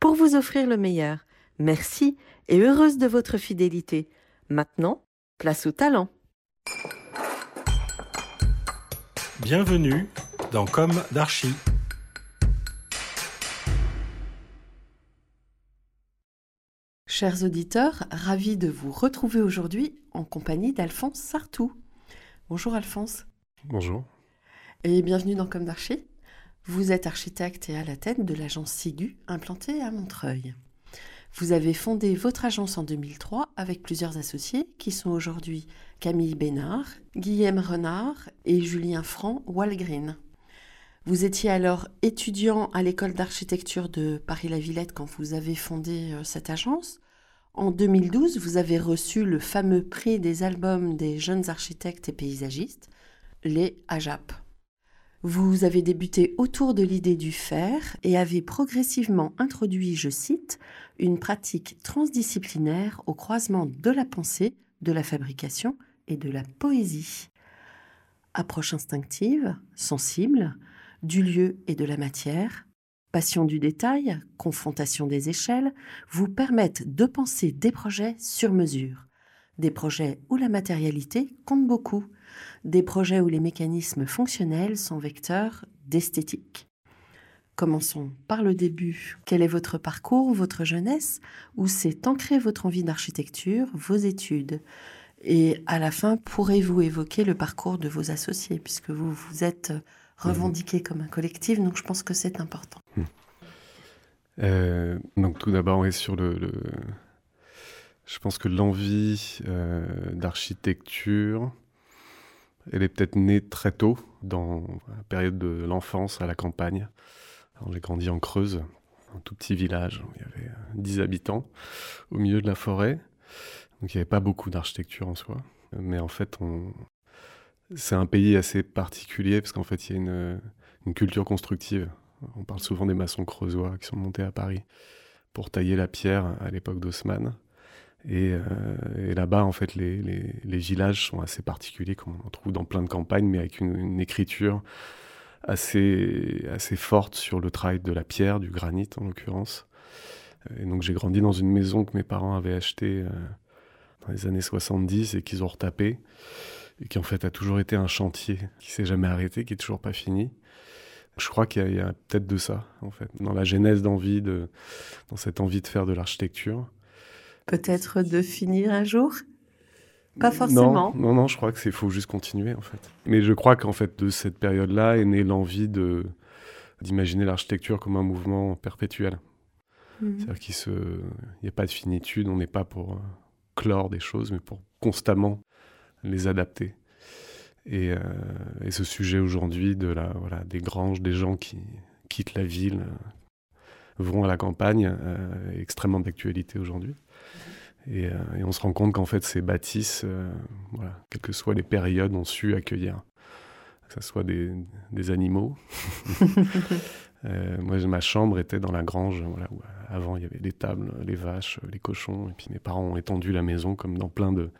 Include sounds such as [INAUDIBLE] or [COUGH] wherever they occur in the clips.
pour vous offrir le meilleur. Merci et heureuse de votre fidélité. Maintenant, place au talent. Bienvenue dans Comme d'Archie. Chers auditeurs, ravis de vous retrouver aujourd'hui en compagnie d'Alphonse Sartou. Bonjour Alphonse. Bonjour. Et bienvenue dans Comme d'Archie. Vous êtes architecte et à la tête de l'agence Sigu implantée à Montreuil. Vous avez fondé votre agence en 2003 avec plusieurs associés qui sont aujourd'hui Camille Bénard, Guillaume Renard et Julien Franc Walgreen. Vous étiez alors étudiant à l'école d'architecture de Paris-la-Villette quand vous avez fondé euh, cette agence. En 2012, vous avez reçu le fameux prix des albums des jeunes architectes et paysagistes, les AJAP. Vous avez débuté autour de l'idée du faire et avez progressivement introduit, je cite, une pratique transdisciplinaire au croisement de la pensée, de la fabrication et de la poésie. Approche instinctive, sensible, du lieu et de la matière, passion du détail, confrontation des échelles, vous permettent de penser des projets sur mesure, des projets où la matérialité compte beaucoup, des projets où les mécanismes fonctionnels sont vecteurs d'esthétique. Commençons par le début. Quel est votre parcours, votre jeunesse? Où s'est ancrée votre envie d'architecture, vos études? Et à la fin, pourrez-vous évoquer le parcours de vos associés, puisque vous vous êtes revendiqué comme un collectif, donc je pense que c'est important. Hmm. Euh, donc tout d'abord, on est sur le, Je Je pense que l'envie euh, d'architecture, elle est peut-être née très tôt, dans la période de l'enfance à la campagne. J'ai grandi en Creuse, un tout petit village où il y avait 10 habitants, au milieu de la forêt. Donc il n'y avait pas beaucoup d'architecture en soi. Mais en fait, on... c'est un pays assez particulier parce qu'en fait, il y a une, une, culture constructive. On parle souvent des maçons creusois qui sont montés à Paris pour tailler la pierre à l'époque d'Haussmann. Euh, et, là-bas, en fait, les, villages sont assez particuliers, comme on en trouve dans plein de campagnes, mais avec une, écriture assez, assez forte sur le travail de la pierre, du granit en l'occurrence. Et donc j'ai grandi dans une maison que mes parents avaient achetée euh, dans les années 70 et qu'ils ont retapé, et qui en fait a toujours été un chantier qui s'est jamais arrêté, qui est toujours pas fini. Je crois qu'il y a, peut-être de ça, en fait, dans la genèse d'envie, de, dans cette envie de faire de l'architecture peut-être de finir un jour? Pas forcément. Non, non, je crois que c'est faut juste continuer en fait. Mais je crois qu'en fait de cette période-là est née l'envie de d'imaginer l'architecture comme un mouvement perpétuel. Mhm. C'est-à-dire qu'il se, n'y a pas de finitude, on n'est pas pour euh, clore des choses, mais pour constamment les adapter. Et, euh, et ce sujet aujourd'hui de la, voilà, des granges, des gens qui quittent la ville, vont à la campagne, euh, est extrêmement d'actualité aujourd'hui. Euh, et, on se rend compte qu'en fait, ces bâtisses, euh, voilà, quelles que soient les périodes, ont su accueillir, que ce soit des, des animaux. [LAUGHS] euh, moi, ma chambre était dans la grange, voilà, où avant il y avait les tables, les vaches, les cochons, et puis mes parents ont étendu la maison comme dans plein de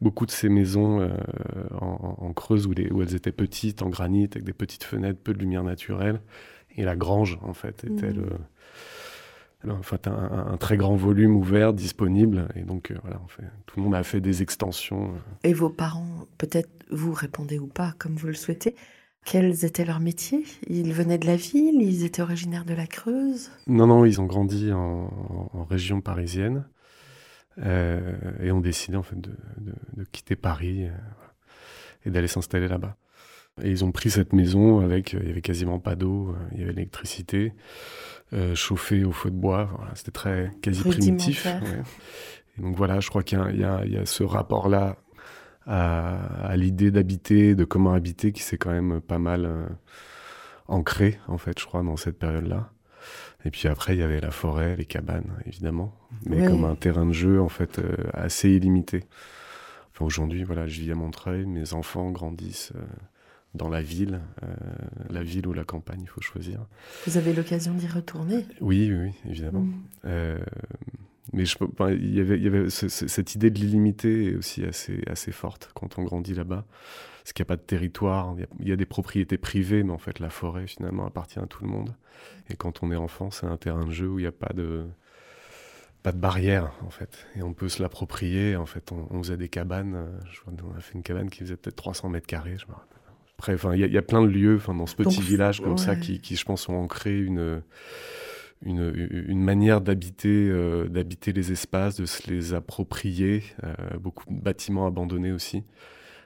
beaucoup de ces maisons en, en, Creuse où, les, où, elles étaient petites, en granit, avec des petites fenêtres, peu de lumière naturelle. Et la grange, en fait, était mmh. le en fait, un, un, très grand volume ouvert, disponible. Et donc, euh, voilà, fait, tout le monde a fait des extensions. Euh. Et vos parents, peut-être vous répondez ou pas, comme vous le souhaitez, Quels étaient leurs métiers? Ils venaient de la ville? Ils étaient originaires de la Creuse? Non, non, ils ont grandi en, région parisienne euh, et ont décidé en fait de, quitter Paris euh, et d'aller s'installer là-bas. Et ils ont pris cette maison avec, il y avait quasiment pas d'eau, il y avait l'électricité, chauffée au feu de bois. C'était très quasi primitif. Et donc voilà, je crois qu'il y, y, a ce rapport-là à, l'idée d'habiter, de comment habiter, qui s'est quand même pas mal euh, ancré, en fait, je crois, dans cette période-là. Et puis après, il y avait la forêt, les cabanes, évidemment, mais comme un terrain de jeu, en fait, euh, assez illimité. Enfin, aujourd'hui, voilà, je vis à Montreuil, mes enfants grandissent euh, dans la ville, la ville ou la campagne, il faut choisir. Vous avez l'occasion d'y retourner? Oui, oui, évidemment. Mm mais je, il y avait, il y avait cette idée de l'illimité aussi assez, assez forte quand on grandit là-bas. Parce qu'il n'y a pas de territoire, il y, a, des propriétés privées, mais en fait la forêt finalement appartient à tout le monde. Et quand on est enfant, c'est un terrain de jeu où il n'y a pas de, pas de barrière en fait. Et on peut se l'approprier. En fait, on, faisait des cabanes. Je vois, on a fait une cabane qui faisait peut-être 300 mètres carrés, je me rappelle. Après, il y, a plein de lieux, dans ce petit village comme ça, qui, qui, je pense, ont ancré une une, une manière d'habiter euh, d'habiter les espaces, de se les approprier. Euh, beaucoup de bâtiments abandonnés aussi.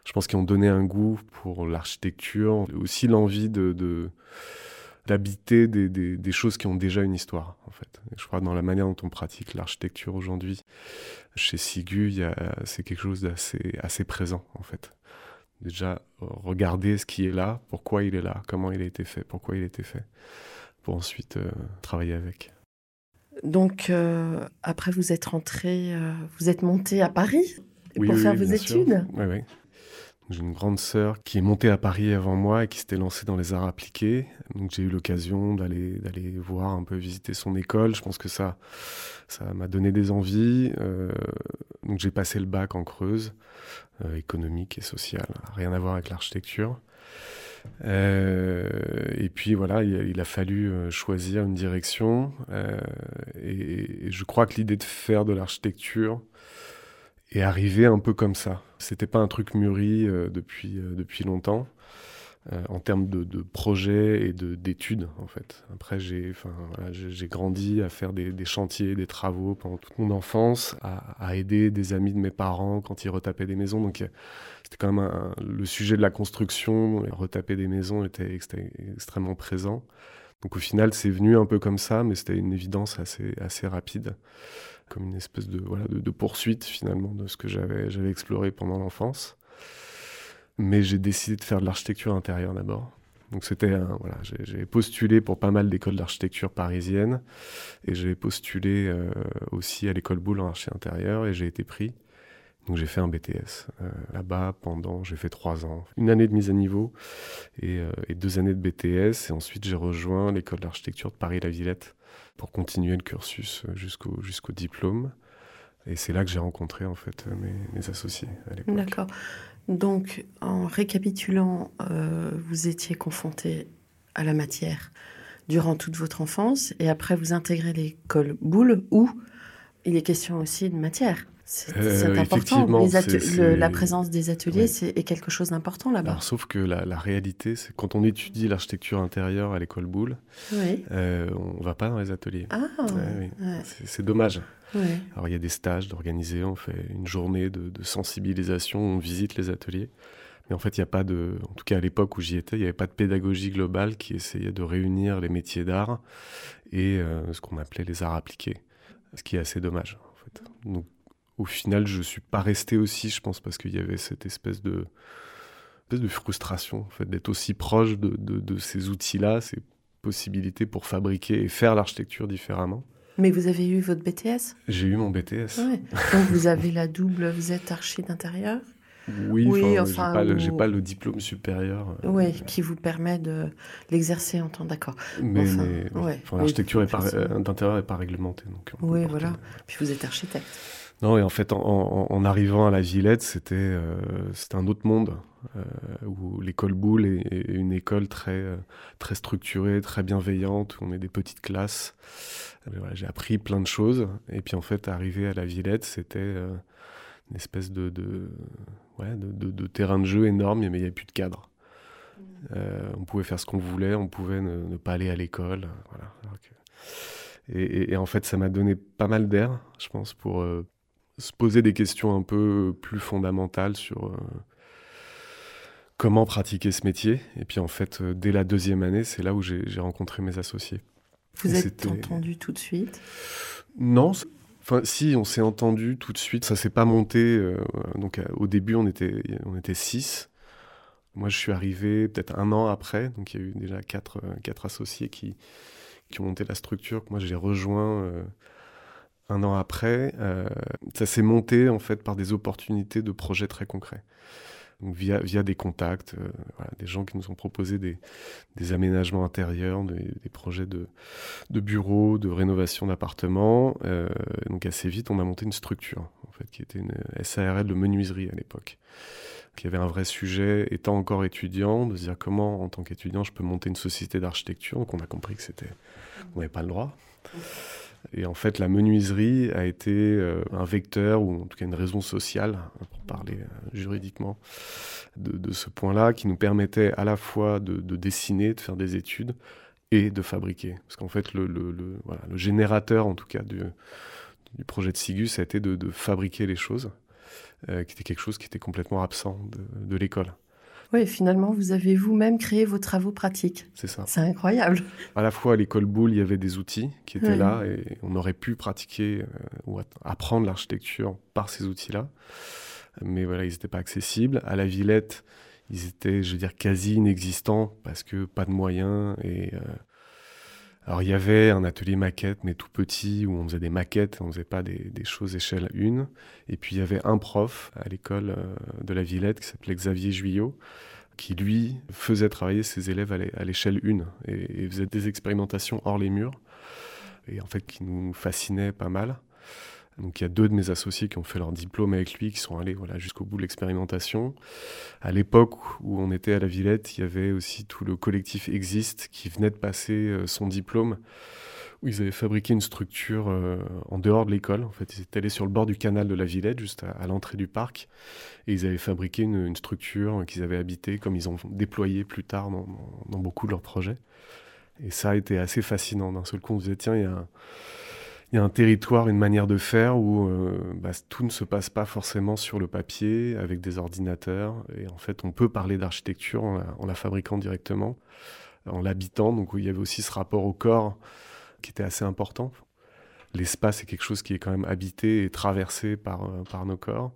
Je pense qu'ils ont donné un goût pour l'architecture, aussi l'envie de, d'habiter des, des, des, choses qui ont déjà une histoire, en fait. je crois que dans la manière dont on pratique l'architecture aujourd'hui, chez Sigu, c'est quelque chose d'assez assez présent, en fait. Déjà, regarder ce qui est là, pourquoi il est là, comment il a été fait, pourquoi il a été fait pour ensuite euh, travailler avec. Donc, euh, après, vous êtes rentré, euh, vous êtes monté à Paris pour faire vos études? Oui, oui. J'ai une grande sœur qui est montée à Paris avant moi et qui s'était lancée dans les arts appliqués. Donc j'ai eu l'occasion d'aller d'aller voir un peu visiter son école. Je pense que ça ça m'a donné des envies. donc j'ai passé le bac en Creuse, économique et social, rien à voir avec l'architecture. Euh, et puis voilà, il, a fallu euh, choisir une direction. Euh, et, je crois que l'idée de faire de l'architecture est arrivée un peu comme ça. C'était pas un truc mûri depuis, depuis longtemps. Euh, en termes de, de projets et d'études en fait. Après j'ai j'ai grandi à faire des, des, chantiers, des travaux pendant toute mon enfance, à, à, aider des amis de mes parents quand ils retapaient des maisons. Donc c'était quand même le sujet de la construction, retaper des maisons était, extrêmement présent. Donc au final c'est venu un peu comme ça, mais c'était une évidence assez, assez rapide, comme une espèce de, voilà, de, poursuite finalement de ce que j'avais exploré pendant l'enfance. Mais j'ai décidé de faire de l'architecture intérieure d'abord. Donc c'était voilà, j'ai postulé pour pas mal d'écoles d'architecture parisiennes et j'ai postulé euh, aussi à l'école Boulle en archi intérieur et j'ai été pris. Donc j'ai fait un BTS euh, là-bas pendant, j'ai fait trois ans, une année de mise à niveau et, euh, deux années de BTS et ensuite j'ai rejoint l'école d'architecture de Paris-La Villette pour continuer le cursus jusqu'au jusqu'au diplôme. Et c'est là que j'ai rencontré en fait mes, associés à l'époque. D'accord. Donc, en récapitulant, euh, vous étiez confronté à la matière durant toute votre enfance et après vous intégrez l'école Boulle où il est question aussi de matière. C'est euh, important. la présence des ateliers c'est est quelque chose d'important là-bas. Sauf que la, réalité, c'est quand on étudie l'architecture intérieure à l'école Boulle, euh, on ne va pas dans les ateliers. Ah, C'est dommage. Alors il y a des stages d'organiser, on fait une journée de, sensibilisation, on visite les ateliers. Mais en fait, il n'y a pas de, en tout cas à l'époque où j'y étais, il n'y avait pas de pédagogie globale qui essayait de réunir les métiers d'art et euh, ce qu'on appelait les arts appliqués, ce qui est assez dommage. En fait. Donc, au final, je suis pas resté aussi, je pense, parce qu'il y avait cette espèce de, espèce de frustration, en fait, d'être aussi proche de, de ces outils-là, ces possibilités pour fabriquer et faire l'architecture différemment. Mais vous avez eu votre BTS J'ai eu mon BTS. Donc vous avez la double, vous êtes archi d'intérieur? Oui, oui enfin, j'ai pas, le diplôme supérieur. Euh, oui, qui vous permet de l'exercer en temps d'accord. Mais, l'architecture d'intérieur n'est pas réglementée. Donc oui, voilà. Puis vous êtes architecte. Non, et en fait, en, arrivant à la Villette, c'était euh, un autre monde, euh, où l'école Boulle est, une école très, euh, très structurée, très bienveillante, où on est des petites classes. J'ai appris plein de choses, et puis en fait, arriver à la Villette, c'était une espèce de, de, ouais, de, de, terrain de jeu énorme, mais il n'y avait plus de cadre. on pouvait faire ce qu'on voulait, on pouvait ne, pas aller à l'école. Voilà. Et, en fait, ça m'a donné pas mal d'air, je pense, pour se poser des questions un peu plus fondamentales sur comment pratiquer ce métier. Et puis en fait, dès la deuxième année, c'est là où j'ai rencontré mes associés. Vous êtes entendu tout de suite? Non, Enfin, si, on s'est entendu tout de suite. Ça s'est pas monté. Euh, donc, euh, au début, on était, on était six. Moi, je suis arrivé peut-être un an après. Donc, il y a eu déjà quatre, euh, quatre associés qui, qui ont monté la structure. Moi, j'ai rejoint un an après. ça s'est monté, en fait, par des opportunités de projets très concrets via, via des contacts, euh, des gens qui nous ont proposé des, des aménagements intérieurs, des, projets de, de, bureaux, de rénovation d'appartements. Euh, donc assez vite, on a monté une structure, en fait, qui était une SARL de menuiserie à l'époque. Qui avait un vrai sujet, étant encore étudiant, de se dire comment, en tant qu'étudiant, je peux monter une société d'architecture. Donc on a compris que c'était, on n'avait pas le droit. Et en fait, la menuiserie a été euh, un vecteur, ou en tout cas une raison sociale, pour parler euh, juridiquement, de, ce point-là, qui nous permettait à la fois de, dessiner, de faire des études, et de fabriquer. Parce qu'en fait, le, générateur, en tout cas, du, projet de Sigus, a été de, fabriquer les choses, euh, qui était quelque chose qui était complètement absent de l'école. Oui, finalement, vous avez vous-même créé vos travaux pratiques. C'est ça. C'est incroyable. À la fois à l'école Boulle, il y avait des outils qui étaient là et on aurait pu pratiquer euh, ou apprendre l'architecture par ces outils-là. Mais voilà, ils n'étaient pas accessibles. À la Villette, ils étaient, je veux dire, quasi inexistants parce que pas de moyens. Et, euh, Alors, il y avait un atelier maquette, mais tout petit, où on faisait des maquettes, on faisait pas des, choses échelle 1. Et puis, il y avait un prof à l'école euh, de la Villette qui s'appelait Xavier Juillot, qui lui faisait travailler ses élèves à l'échelle 1 et, faisait des expérimentations hors les murs et en fait qui nous fascinait pas mal. Donc il y a deux de mes associés qui ont fait leur diplôme avec lui, qui sont allés voilà, jusqu'au bout de l'expérimentation. À l'époque où on était à la Villette, il y avait aussi tout le collectif Existe qui venait de passer euh, son diplôme ils avaient fabriqué une structure euh, en dehors de l'école. En fait, ils étaient allés sur le bord du canal de la Villette, juste à, l'entrée du parc, et ils avaient fabriqué une, structure qu'ils avaient habitée, comme ils ont déployé plus tard dans, beaucoup de leurs projets. Et ça a été assez fascinant. D'un seul coup, on se disait, tiens, il y a un territoire, une manière de faire où euh, bah, tout ne se passe pas forcément sur le papier, avec des ordinateurs. Et en fait, on peut parler d'architecture en, la fabriquant directement, en l'habitant. Donc, il y avait aussi ce rapport au corps qui était assez important. L'espace est quelque chose qui est quand même habité et traversé par, euh, nos corps.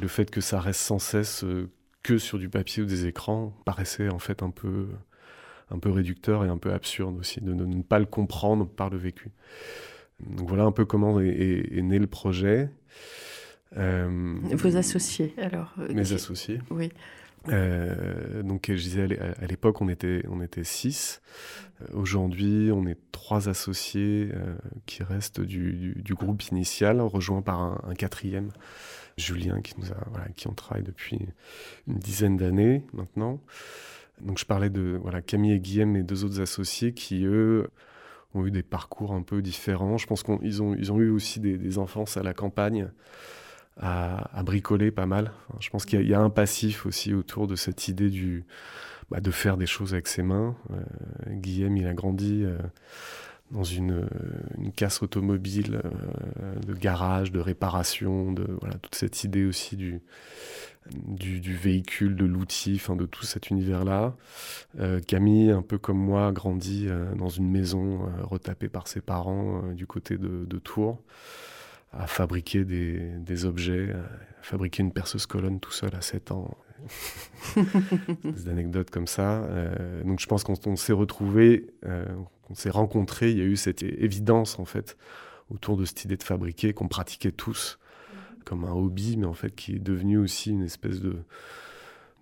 Le fait que ça reste sans cesse euh, que sur du papier ou des écrans paraissait en fait un peu réducteur et un peu absurde aussi, de ne, pas le comprendre par le vécu. Donc voilà un peu comment est, né le projet. Euh, Vos associés, alors Mes associés. Oui. Euh, donc je disais à l'époque on était on était six. Euh, aujourd'hui on est trois associés euh, qui restent du, du, groupe initial, rejoints par un, quatrième, Julien qui nous a voilà, qui on travaille depuis une dizaine d'années maintenant. Donc je parlais de voilà Camille et Guillaume, mes deux autres associés qui eux ont eu des parcours un peu différents. Je pense qu'ils ont eu aussi des, enfances à la campagne à, bricoler pas mal. je pense qu'il y, a un passif aussi autour de cette idée bah, de faire des choses avec ses mains. Euh, Guillaume, il a grandi euh, dans une, une, casse automobile euh, de garage, de réparation, de voilà, toute cette idée aussi du, du, du véhicule, de l'outil, de tout cet univers-là. Camille, un peu comme moi, a grandi dans une maison retapée par ses parents du côté de, de Tours à fabriquer des, des, objets, à fabriquer une perceuse colonne tout seul à 7 ans. [LAUGHS] des anecdotes comme ça. Euh, donc je pense qu'on s'est retrouvés, euh, on s'est rencontrés, il y a eu cette évidence en fait autour de cette idée de fabriquer qu'on pratiquait tous comme un hobby, mais en fait qui est devenu aussi une espèce de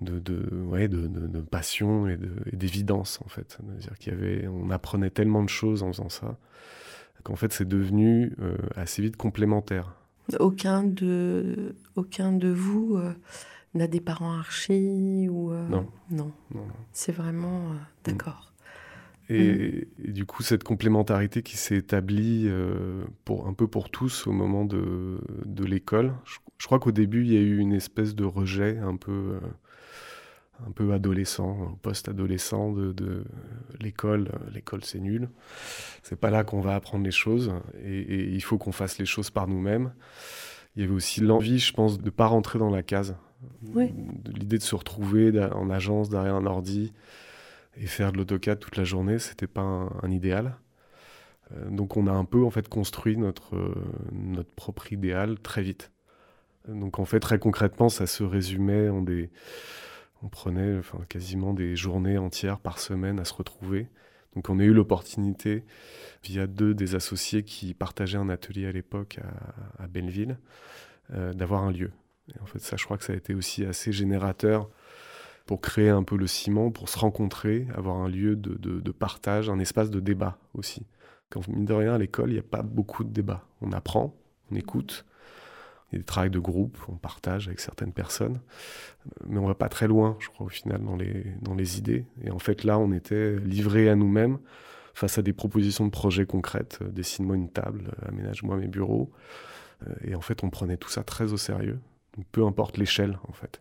de, de, ouais, de, de passion et d'évidence en fait. dire qu'il y avait, on apprenait tellement de choses en faisant ça qu'en fait c'est devenu euh, assez vite complémentaire. Aucun de, aucun de vous euh, n'a des parents archis ou euh, non. non. C'est vraiment d'accord. Et, du coup, cette complémentarité qui s'est établie pour, un peu pour tous au moment de, de l'école, je, crois qu'au début, il y a eu une espèce de rejet un peu, un peu adolescent, post-adolescent de, l'école. L'école, c'est nul. C'est pas là qu'on va apprendre les choses et, il faut qu'on fasse les choses par nous-mêmes. Il y avait aussi l'envie, je pense, de ne pas rentrer dans la case. L'idée de se retrouver en agence derrière un ordi et faire de l'AutoCAD toute la journée, c'était pas un, idéal. Euh, donc on a un peu en fait construit notre, euh, notre propre idéal très vite. Donc en fait très concrètement ça se résumait en des, on prenait enfin, quasiment des journées entières par semaine à se retrouver. Donc on a eu l'opportunité, via deux des associés qui partageaient un atelier à l'époque à, Belleville, euh, d'avoir un lieu. Et en fait ça je crois que ça a été aussi assez générateur pour créer un peu le ciment, pour se rencontrer, avoir un lieu de, de partage, un espace de débat aussi. Quand mine de rien à l'école, il n'y a pas beaucoup de débats. On apprend, on écoute, il y a des travaux de groupe, on partage avec certaines personnes, mais on va pas très loin, je crois, au final, dans les, dans les idées. Et en fait, là, on était livrés à nous-mêmes face à des propositions de projets concrètes. Euh, dessine-moi une table, euh, aménage-moi mes bureaux. Euh, et en fait, on prenait tout ça très au sérieux. peu importe l'échelle, en fait.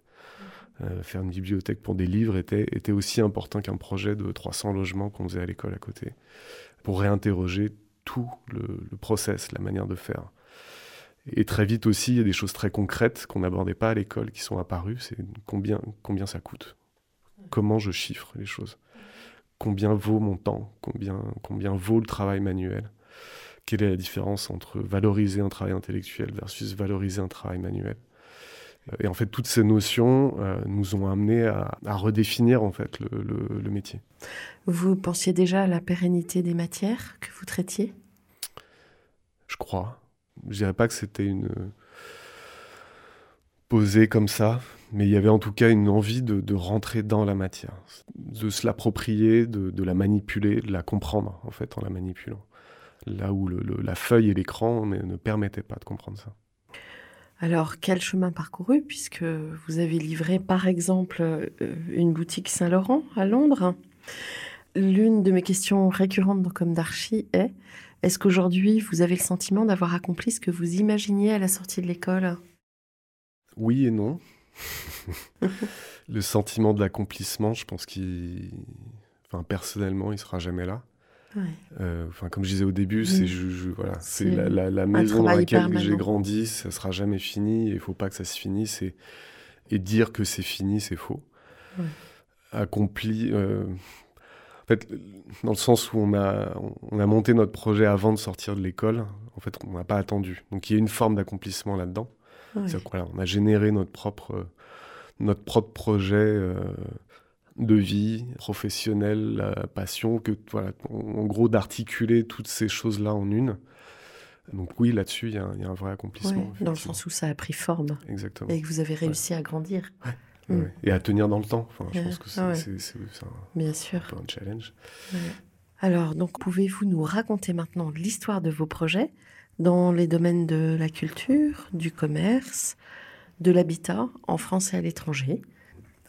Faire une bibliothèque pour des livres était, était aussi important qu'un projet de 300 logements qu'on faisait à l'école à côté, pour réinterroger tout le, le process, la manière de faire. Et très vite aussi, il y a des choses très concrètes qu'on n'abordait pas à l'école qui sont apparues. C'est combien, combien ça coûte? Comment je chiffre les choses? Combien vaut mon temps? Combien, combien vaut le travail manuel? Quelle est la différence entre valoriser un travail intellectuel versus valoriser un travail manuel? Et en fait, toutes ces notions euh, nous ont amenés à, redéfinir en fait le, le, métier. Vous pensiez déjà à la pérennité des matières que vous traitiez? Je crois. Je dirais pas que c'était une posée comme ça, mais il y avait en tout cas une envie de, rentrer dans la matière, de se l'approprier, de, la manipuler, de la comprendre en fait en la manipulant. Là où la feuille et l'écran ne, permettaient pas de comprendre ça. Alors, quel chemin parcouru, puisque vous avez livré par exemple euh, une boutique Saint-Laurent à Londres? L'une de mes questions récurrentes dans Comme d'Archie est est-ce qu'aujourd'hui, vous avez le sentiment d'avoir accompli ce que vous imaginiez à la sortie de l'école? Oui et non. [LAUGHS] le sentiment de l'accomplissement, je pense qu'il. Enfin, personnellement, il sera jamais là. Euh, enfin, comme je disais au début, c'est voilà, c'est la, maison dans laquelle j'ai grandi, ça sera jamais fini. Il faut pas que ça se finisse et, et dire que c'est fini, c'est faux. Accompli, euh, en fait, dans le sens où on a, on a monté notre projet avant de sortir de l'école, en fait, on n'a pas attendu. Donc il y a une forme d'accomplissement là-dedans. on a généré notre propre, notre propre projet euh, de vie professionnelle, la passion, que, voilà, en, gros d'articuler toutes ces choses-là en une. Donc oui, là-dessus, il y, a un vrai accomplissement. dans le sens où ça a pris forme. Exactement. Et que vous avez réussi à grandir. Mm. Et à tenir dans le temps. Enfin, je pense que c'est un, Bien sûr. un challenge. Alors, donc, pouvez-vous nous raconter maintenant l'histoire de vos projets dans les domaines de la culture, du commerce, de l'habitat, en France et à l'étranger?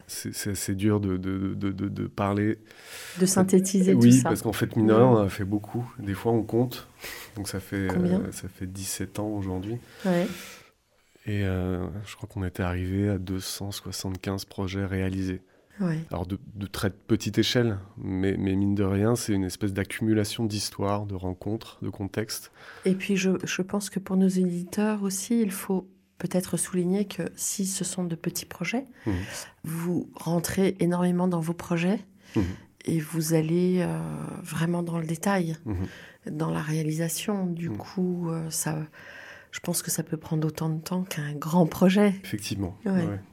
C'est assez dur de, de, de, de, parler. De synthétiser tout ça. Oui, parce qu'en fait, mine on a fait beaucoup. Des fois, on compte. Donc, ça fait, euh, ça fait 17 ans aujourd'hui. Ouais. Et euh, je crois qu'on était arrivé à 275 projets réalisés. Alors de, très petite échelle, mais, mais mine de rien, c'est une espèce d'accumulation d'histoires, de rencontres, de contextes. Et puis je, je, pense que pour nos éditeurs aussi, il faut peut-être souligner que si ce sont de petits projets, mmh. vous rentrez énormément dans vos projets mmh. et vous allez euh, vraiment dans le détail, mmh. dans la réalisation. Du coup, euh, ça je pense que ça peut prendre autant de temps qu'un grand projet. Effectivement.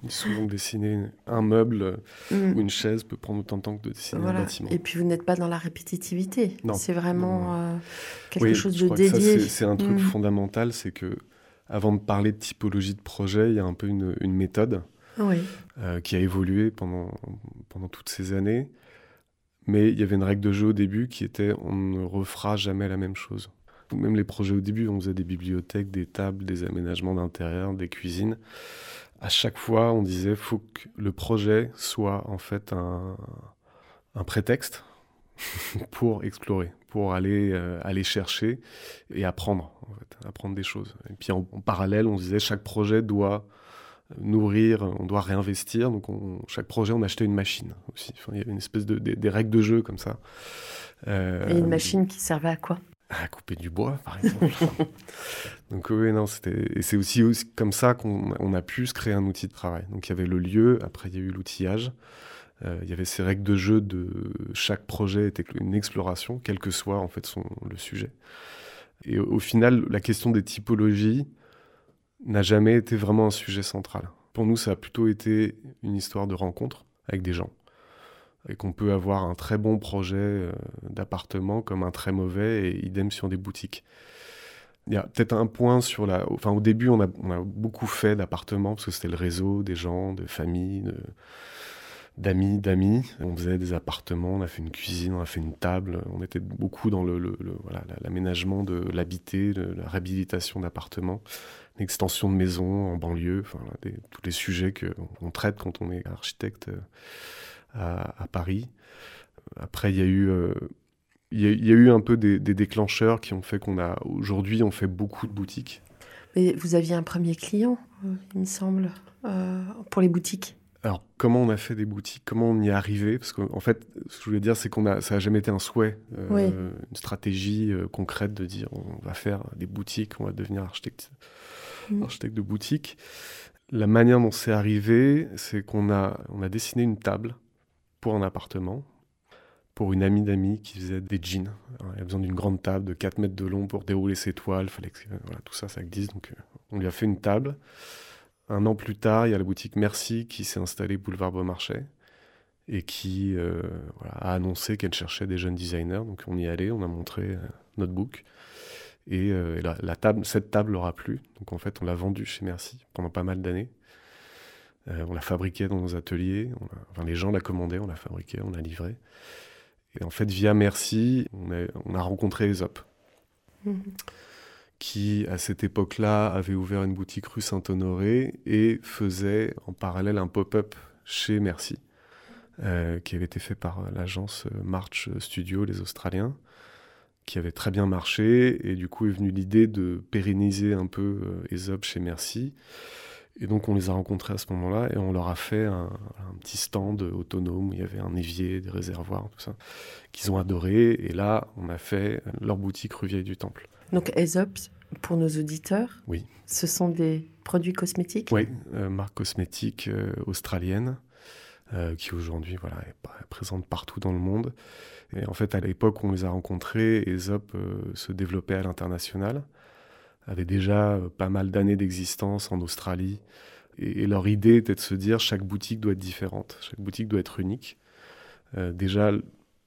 Souvent dessiner un meuble ou une chaise peut prendre autant de temps que de dessiner un bâtiment. Et puis vous n'êtes pas dans la répétitivité. C'est vraiment euh, quelque chose de dédié. C'est un truc fondamental, c'est que avant de parler de typologie de projet, il y a un peu une, méthode euh, qui a évolué pendant, pendant toutes ces années. Mais il y avait une règle de jeu au début qui était on ne refera jamais la même chose même les projets au début, on faisait des bibliothèques, des tables, des aménagements d'intérieur, des cuisines. À chaque fois, on disait faut que le projet soit en fait un, prétexte [LAUGHS] pour explorer, pour aller, euh, aller chercher et apprendre, en fait, apprendre des choses. Et puis en, parallèle, on disait chaque projet doit nourrir, on doit réinvestir. Donc chaque projet, on achetait une machine aussi. il y avait une espèce de des, règles de jeu comme ça. Et une machine qui servait à quoi? À couper du bois, par exemple. [LAUGHS] Donc oui, non, c'était et c'est aussi, comme ça qu'on a pu se créer un outil de travail. Donc il y avait le lieu, après il y a eu l'outillage, euh, il y avait ces règles de jeu de chaque projet était une exploration, quel que soit en fait son, le sujet. Et au, final, la question des typologies n'a jamais été vraiment un sujet central. Pour nous, ça a plutôt été une histoire de rencontre avec des gens et qu'on peut avoir un très bon projet euh, d'appartement comme un très mauvais et idem sur des boutiques. Il y a peut-être un point sur la. Enfin, au début, on a, on a beaucoup fait d'appartements parce que c'était le réseau des gens, de familles, d'amis, d'amis. On faisait des appartements, on a fait une cuisine, on a fait une table. On était beaucoup dans le, l'aménagement de l'habité, la réhabilitation d'appartements, l'extension de maisons en banlieue, enfin, tous les sujets qu'on traite quand on est architecte euh, à, Paris. Après, il y a eu, euh, il, y a, eu un peu des, déclencheurs qui ont fait qu'on a aujourd'hui on fait beaucoup de boutiques. Mais vous aviez un premier client, euh, il me semble, pour les boutiques? Alors, comment on a fait des boutiques? Comment on y est arrivé? Parce qu'en fait, ce que je voulais dire, c'est qu'on a, ça n'a jamais été un souhait, une stratégie concrète de dire on va faire des boutiques, on va devenir architecte, mm. architecte de boutique. La manière dont c'est arrivé, c'est qu'on a, on a dessiné une table pour un appartement, pour une amie d'amis qui faisait des jeans. il y a besoin d'une grande table de 4 mètres de long pour dérouler ses toiles. Fallait que, voilà, tout ça, ça existe. Donc, euh, on lui a fait une table. Un an plus tard, il y a la boutique Merci qui s'est installée boulevard Beaumarchais et qui euh, a annoncé qu'elle cherchait des jeunes designers. Donc, on y allait, on a montré euh, notre book. Et, la, table, cette table leur a plu. Donc, en fait, on l'a vendue chez Merci pendant pas mal d'années. Euh, on la fabriquait dans nos ateliers. enfin, les gens la commandaient, on la fabriquait, on la livrait. Et en fait, via Merci, on a, rencontré Aesop, mhm. Qui, à cette époque-là, avait ouvert une boutique rue Saint-Honoré et faisait en parallèle un pop-up chez Merci, euh, qui avait été fait par l'agence March Studio, les Australiens, qui avait très bien marché. Et du coup, est venue l'idée de pérenniser un peu euh, Aesop chez Merci. Et donc on les a rencontrés à ce moment-là et on leur a fait un, petit stand autonome où il y avait un évier, des réservoirs, tout ça, qu'ils ont adoré. Et là, on a fait leur boutique rue Vieille du Temple. Donc Aesop, pour nos auditeurs, oui. ce sont des produits cosmétiques? Oui, euh, marque cosmétique euh, australienne euh, qui aujourd'hui voilà, est, présente partout dans le monde. Et en fait, à l'époque où on les a rencontrés, Aesop se développait à l'international avaient déjà euh, pas mal d'années d'existence en Australie. Et, leur idée était de se dire chaque boutique doit être différente, chaque boutique doit être unique. Euh, déjà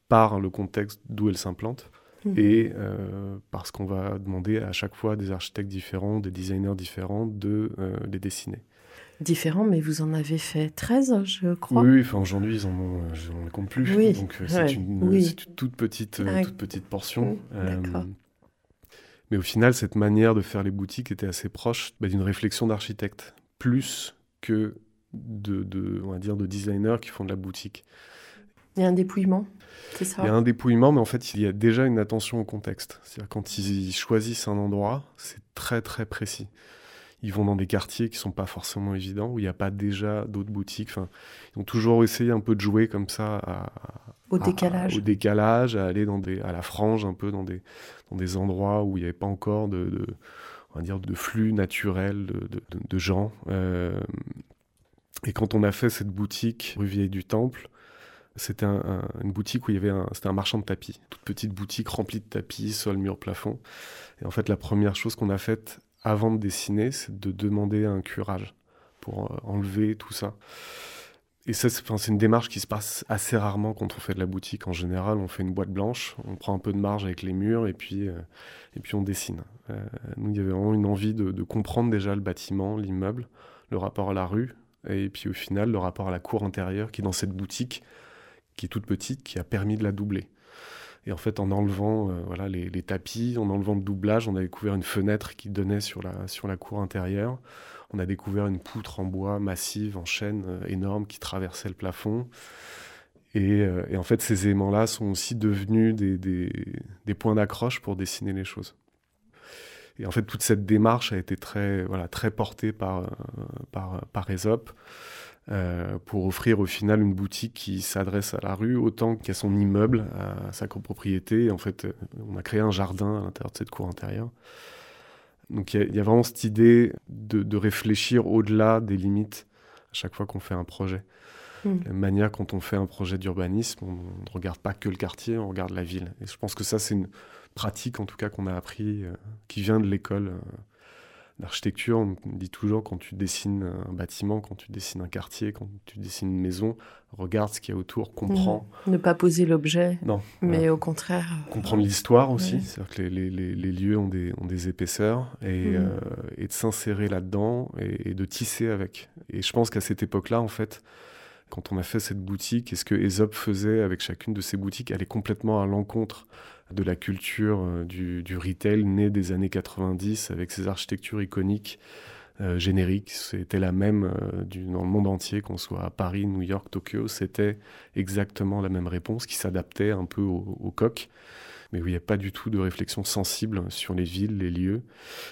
par le contexte d'où elle s'implante mhm. et euh, parce qu'on va demander à chaque fois des architectes différents, des designers différents de les dessiner. Différents, mais vous en avez fait 13, je crois. Oui, enfin, aujourd'hui, ils en ont, je ne compte plus. Oui. Donc, c'est une, toute petite, ah toute petite portion. D'accord. Mais au final, cette manière de faire les boutiques était assez proche bah, d'une réflexion d'architecte, plus que de, on va dire, de designers qui font de la boutique. Il y a un dépouillement, ça? Il y a un dépouillement, mais en fait, il y a déjà une attention au contexte. C'est-à-dire quand ils choisissent un endroit, c'est très très précis. Ils vont dans des quartiers qui sont pas forcément évidents, où il n'y a pas déjà d'autres boutiques. Enfin, ils ont toujours essayé un peu de jouer comme ça à, au décalage. au décalage, à aller dans des, à la frange un peu dans des, dans des endroits où il n'y avait pas encore de, on va dire, de flux naturel de, de, gens. Euh, et quand on a fait cette boutique rue Vieille du Temple, c'était une boutique où il y avait un, c'était un marchand de tapis, toute petite boutique remplie de tapis, sol, mur, plafond. Et en fait, la première chose qu'on a faite avant de dessiner, c'est de demander un curage pour euh, enlever tout ça. Et ça, c'est une démarche qui se passe assez rarement quand on fait de la boutique. En général, on fait une boîte blanche, on prend un peu de marge avec les murs et puis, euh, et puis on dessine. Euh, nous, il y avait vraiment une envie de, de comprendre déjà le bâtiment, l'immeuble, le rapport à la rue, et puis au final, le rapport à la cour intérieure qui, dans cette boutique, qui est toute petite, qui a permis de la doubler. Et en fait, en enlevant euh, voilà, les, tapis, en enlevant le doublage, on a découvert une fenêtre qui donnait sur la, sur la cour intérieure on a découvert une poutre en bois massive, en chaîne, euh, énorme, qui traversait le plafond. Euh, et, en fait, ces aimants-là sont aussi devenus des, points d'accroche pour dessiner les choses. Et en fait, toute cette démarche a été très, voilà, très portée par, euh, par, par Aesop. Euh, pour offrir au final une boutique qui s'adresse à la rue autant qu'à son immeuble, à sa copropriété. En fait, on a créé un jardin à l'intérieur de cette cour intérieure. Donc il y, a vraiment cette idée de, de réfléchir au-delà des limites à chaque fois qu'on fait un projet. Mm. La manière quand on fait un projet d'urbanisme, on ne regarde pas que le quartier, on regarde la ville. Et je pense que ça, c'est une pratique en tout cas qu'on a appris, euh, qui vient de l'école euh, d'architecture. On dit toujours quand tu dessines un bâtiment, quand tu dessines un quartier, quand tu dessines une maison, regarde ce qu'il y a autour, comprends. Mm. Ne pas poser l'objet, non, mais au contraire. Euh, Comprendre l'histoire aussi, c'est-à-dire que les, les, les, lieux ont des, ont des épaisseurs et, mm. et de s'insérer là-dedans et, et, de tisser avec. Et je pense qu'à cette époque-là, en fait, quand on a fait cette boutique et ce que Aesop faisait avec chacune de ses boutiques allait complètement à l'encontre de la culture euh, du, du, retail né des années 90 avec ses architectures iconiques euh, génériques. C'était la même euh, du, dans le monde entier, qu'on soit à Paris, New York, Tokyo. C'était exactement la même réponse qui s'adaptait un peu au, au coq mais où il n'y a pas du tout de réflexion sensible sur les villes, les lieux,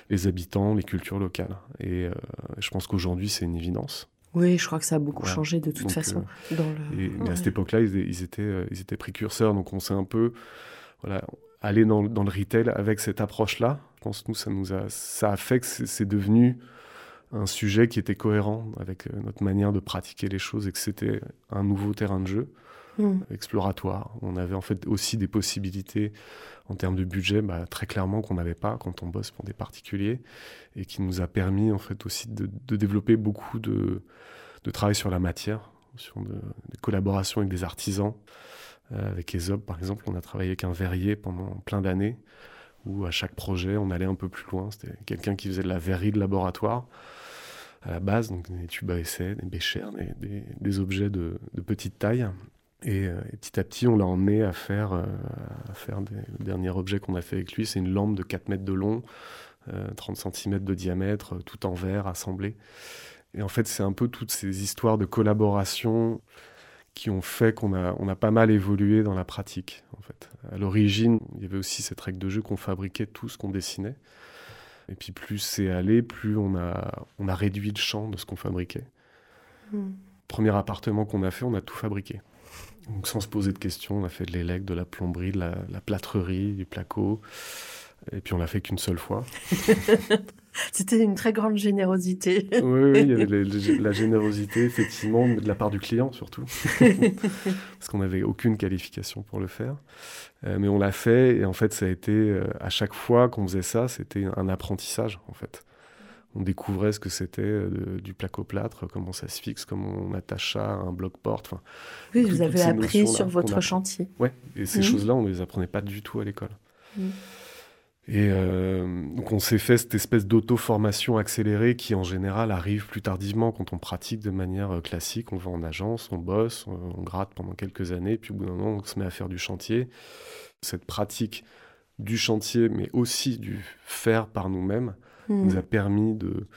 les habitants, les cultures locales. Et je pense qu'aujourd'hui, c'est une évidence. Oui, je crois que ça a beaucoup changé de toute façon. Dans le... mais à cette époque-là, ils, étaient, ils étaient précurseurs, donc on s'est un peu voilà, allé dans, dans, le retail avec cette approche-là. Je pense que nous, ça, nous a, ça a fait que c'est devenu un sujet qui était cohérent avec euh, notre manière de pratiquer les choses et que c'était un nouveau terrain de jeu hmm. exploratoire. On avait en fait aussi des possibilités en termes de budget, bah, très clairement qu'on n'avait pas quand on bosse pour des particuliers et qui nous a permis en fait aussi de, de développer beaucoup de, de, travail sur la matière, sur de, des collaborations avec des artisans. Euh, avec Aesop, par exemple, on a travaillé avec un verrier pendant plein d'années où à chaque projet, on allait un peu plus loin. C'était quelqu'un qui faisait de la verrerie de laboratoire à la base, donc des tubes à essai, des béchères, des, objets de, petite taille. Et, euh, et, petit à petit, on l'a emmené à faire, euh, des, le dernier objet qu'on a fait avec lui, c'est une lampe de 4 mètres de long, euh, 30 cm de diamètre, tout en verre, assemblé. Et en fait, c'est un peu toutes ces histoires de collaboration qui ont fait qu'on a, on a pas mal évolué dans la pratique. En fait. À l'origine, il y avait aussi cette règle de jeu qu'on fabriquait tout ce qu'on dessinait. Et puis plus c'est allé, plus on a, on a réduit le champ de ce qu'on fabriquait. Mmh. Premier appartement qu'on a fait, on a tout fabriqué. Donc sans se poser de questions, on a fait de l'élec, de la plomberie, de la, la, plâtrerie, du placo. Et puis on l'a fait qu'une seule fois. [LAUGHS] C'était une très grande générosité. oui, oui, il y avait la générosité, effectivement, de la part du client surtout. [LAUGHS] Parce qu'on n'avait aucune qualification pour le faire. Euh, mais on l'a fait et en fait, ça a été, euh, à chaque fois qu'on faisait ça, c'était un apprentissage en fait on découvrait ce que c'était euh, du placo-plâtre, comment ça se fixe, comment on attache ça à un bloc-porte. Oui, vous avez appris sur votre chantier. Oui, et ces mmh. choses-là, on ne les apprenait pas du tout à l'école. Mmh. Et euh, donc on s'est fait cette espèce d'auto-formation accélérée qui en général arrive plus tardivement quand on pratique de manière euh, classique. On va en agence, on bosse, on, on gratte pendant quelques années, puis au bout d'un moment on se met à faire du chantier. Cette pratique du chantier, mais aussi du faire par nous-mêmes, mmh. nous a permis de,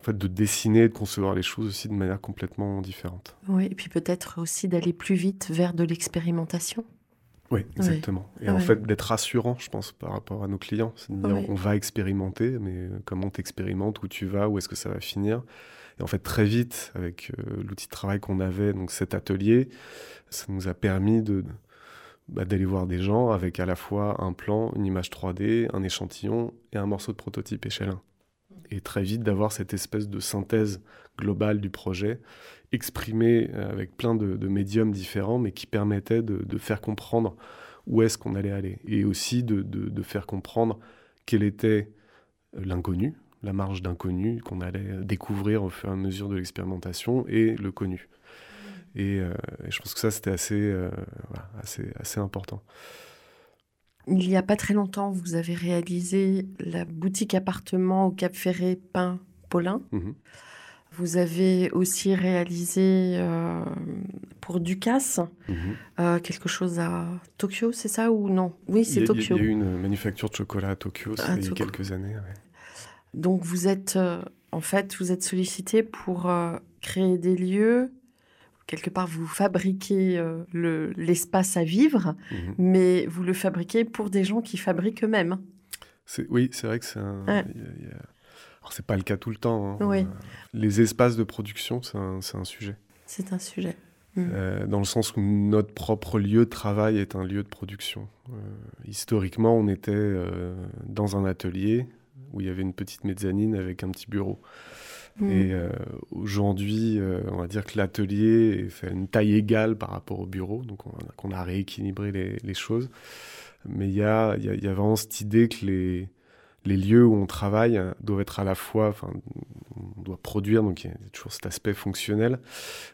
en fait, de dessiner, de concevoir les choses aussi de manière complètement différente. Oui, et puis peut-être aussi d'aller plus vite vers de l'expérimentation. Oui, exactement. Et en fait, d'être rassurant, je pense, par rapport à nos clients. C'est de dire, oui. on va expérimenter, mais comment t'expérimentes, où tu vas, où est-ce que ça va finir? Et en fait, très vite, avec euh, l'outil de travail qu'on avait, donc cet atelier, ça nous a permis de, bah, d'aller voir des gens avec à la fois un plan, une image 3D, un échantillon et un morceau de prototype échelle 1. Et très vite d'avoir cette espèce de synthèse globale du projet, exprimée euh, avec plein de, de médiums différents, mais qui permettait de, de faire comprendre où est-ce qu'on allait aller. Et aussi de, de faire comprendre quel était l'inconnu, la marge d'inconnu qu'on allait découvrir au fur et à mesure de l'expérimentation, et le connu. Et, euh, et, je pense que ça, c'était assez, euh, voilà, assez, assez important. Il n'y a pas très longtemps, vous avez réalisé la boutique appartement au Cap Ferré Pain Paulin. Mm -hmm. Vous avez aussi réalisé euh, pour Ducasse -hmm. euh, quelque chose à Tokyo, c'est ça ou non? Oui, c'est Tokyo. Il y a eu une manufacture de chocolat à Tokyo ah, il y a quelques années. Ouais. Donc vous êtes, euh, en fait, vous êtes sollicité pour créer des lieux quelque part, vous fabriquez l'espace le, à vivre, mmh. mais vous le fabriquez pour des gens qui fabriquent eux-mêmes. Oui, c'est vrai que c'est un. Alors, c'est pas le cas tout le temps. Hein. Oui. Les espaces de production, c'est un, un, sujet. C'est un sujet. Mm. Euh, dans le sens où notre propre lieu de travail est un lieu de production. Euh, historiquement, on était euh, dans un atelier où il y avait une petite mezzanine avec un petit bureau. Mm. Et aujourd'hui, on va dire que l'atelier fait une taille égale par rapport au bureau, donc on, a rééquilibré les, les, choses. Mais il y a, y, y a, vraiment cette idée que les, les lieux où on travaille doivent être à la fois, enfin, on doit produire, donc il y a toujours cet aspect fonctionnel,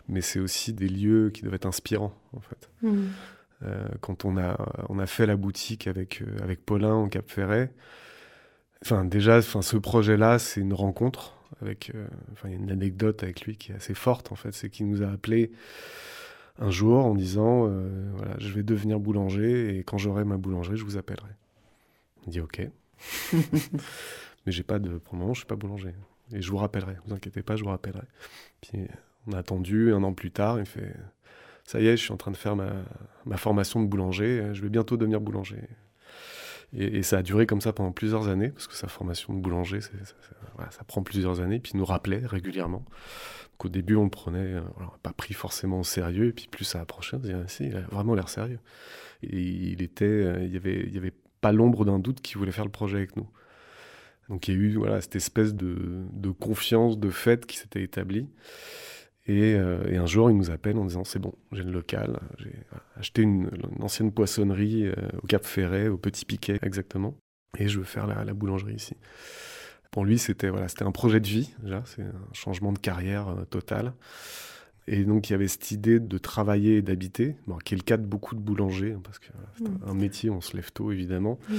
mais c'est aussi des lieux qui doivent être inspirants, en fait. Mmh. Euh, quand on a, on a fait la boutique avec, euh, avec Paulin au Cap Ferret, enfin, déjà, enfin, ce projet-là, c'est une rencontre avec, euh, enfin, il y a une anecdote avec lui qui est assez forte, en fait, c'est qu'il nous a appelé un jour en disant, voilà, je vais devenir boulanger et quand j'aurai ma boulangerie, je vous appellerai. On dit ok. [LAUGHS] Mais j'ai pas de. Pour le moment, je suis pas boulanger. Et je vous rappellerai. Vous inquiétez pas, je vous rappellerai. Puis on a attendu un an plus tard. Il fait Ça y est, je suis en train de faire ma, ma formation de boulanger. Je vais bientôt devenir boulanger. Et, ça a duré comme ça pendant plusieurs années, parce que sa formation de boulanger, ça, prend plusieurs années. Puis il nous rappelait régulièrement. Donc au début, on le prenait, euh, pas pris forcément au sérieux. Et puis plus ça approchait, on se disait, ah, si, il a vraiment l'air sérieux. Et il était, euh, il y avait, il y avait pas l'ombre d'un doute qu'il voulait faire le projet avec nous. Donc il y a eu voilà, cette espèce de, confiance, de fait qui s'était établie. Euh, et, un jour, il nous appelle en disant C'est bon, j'ai le local, j'ai acheté une, ancienne poissonnerie euh, au Cap Ferret, au Petit Piquet exactement, et je veux faire la, la boulangerie ici. Pour lui, c'était voilà, un projet de vie, déjà, c'est un changement de carrière euh, total. Et donc, il y avait cette idée de travailler et d'habiter, qui est le cas de beaucoup de boulangers, hein, parce que c'est mm. un métier, on se lève tôt, évidemment. Mm.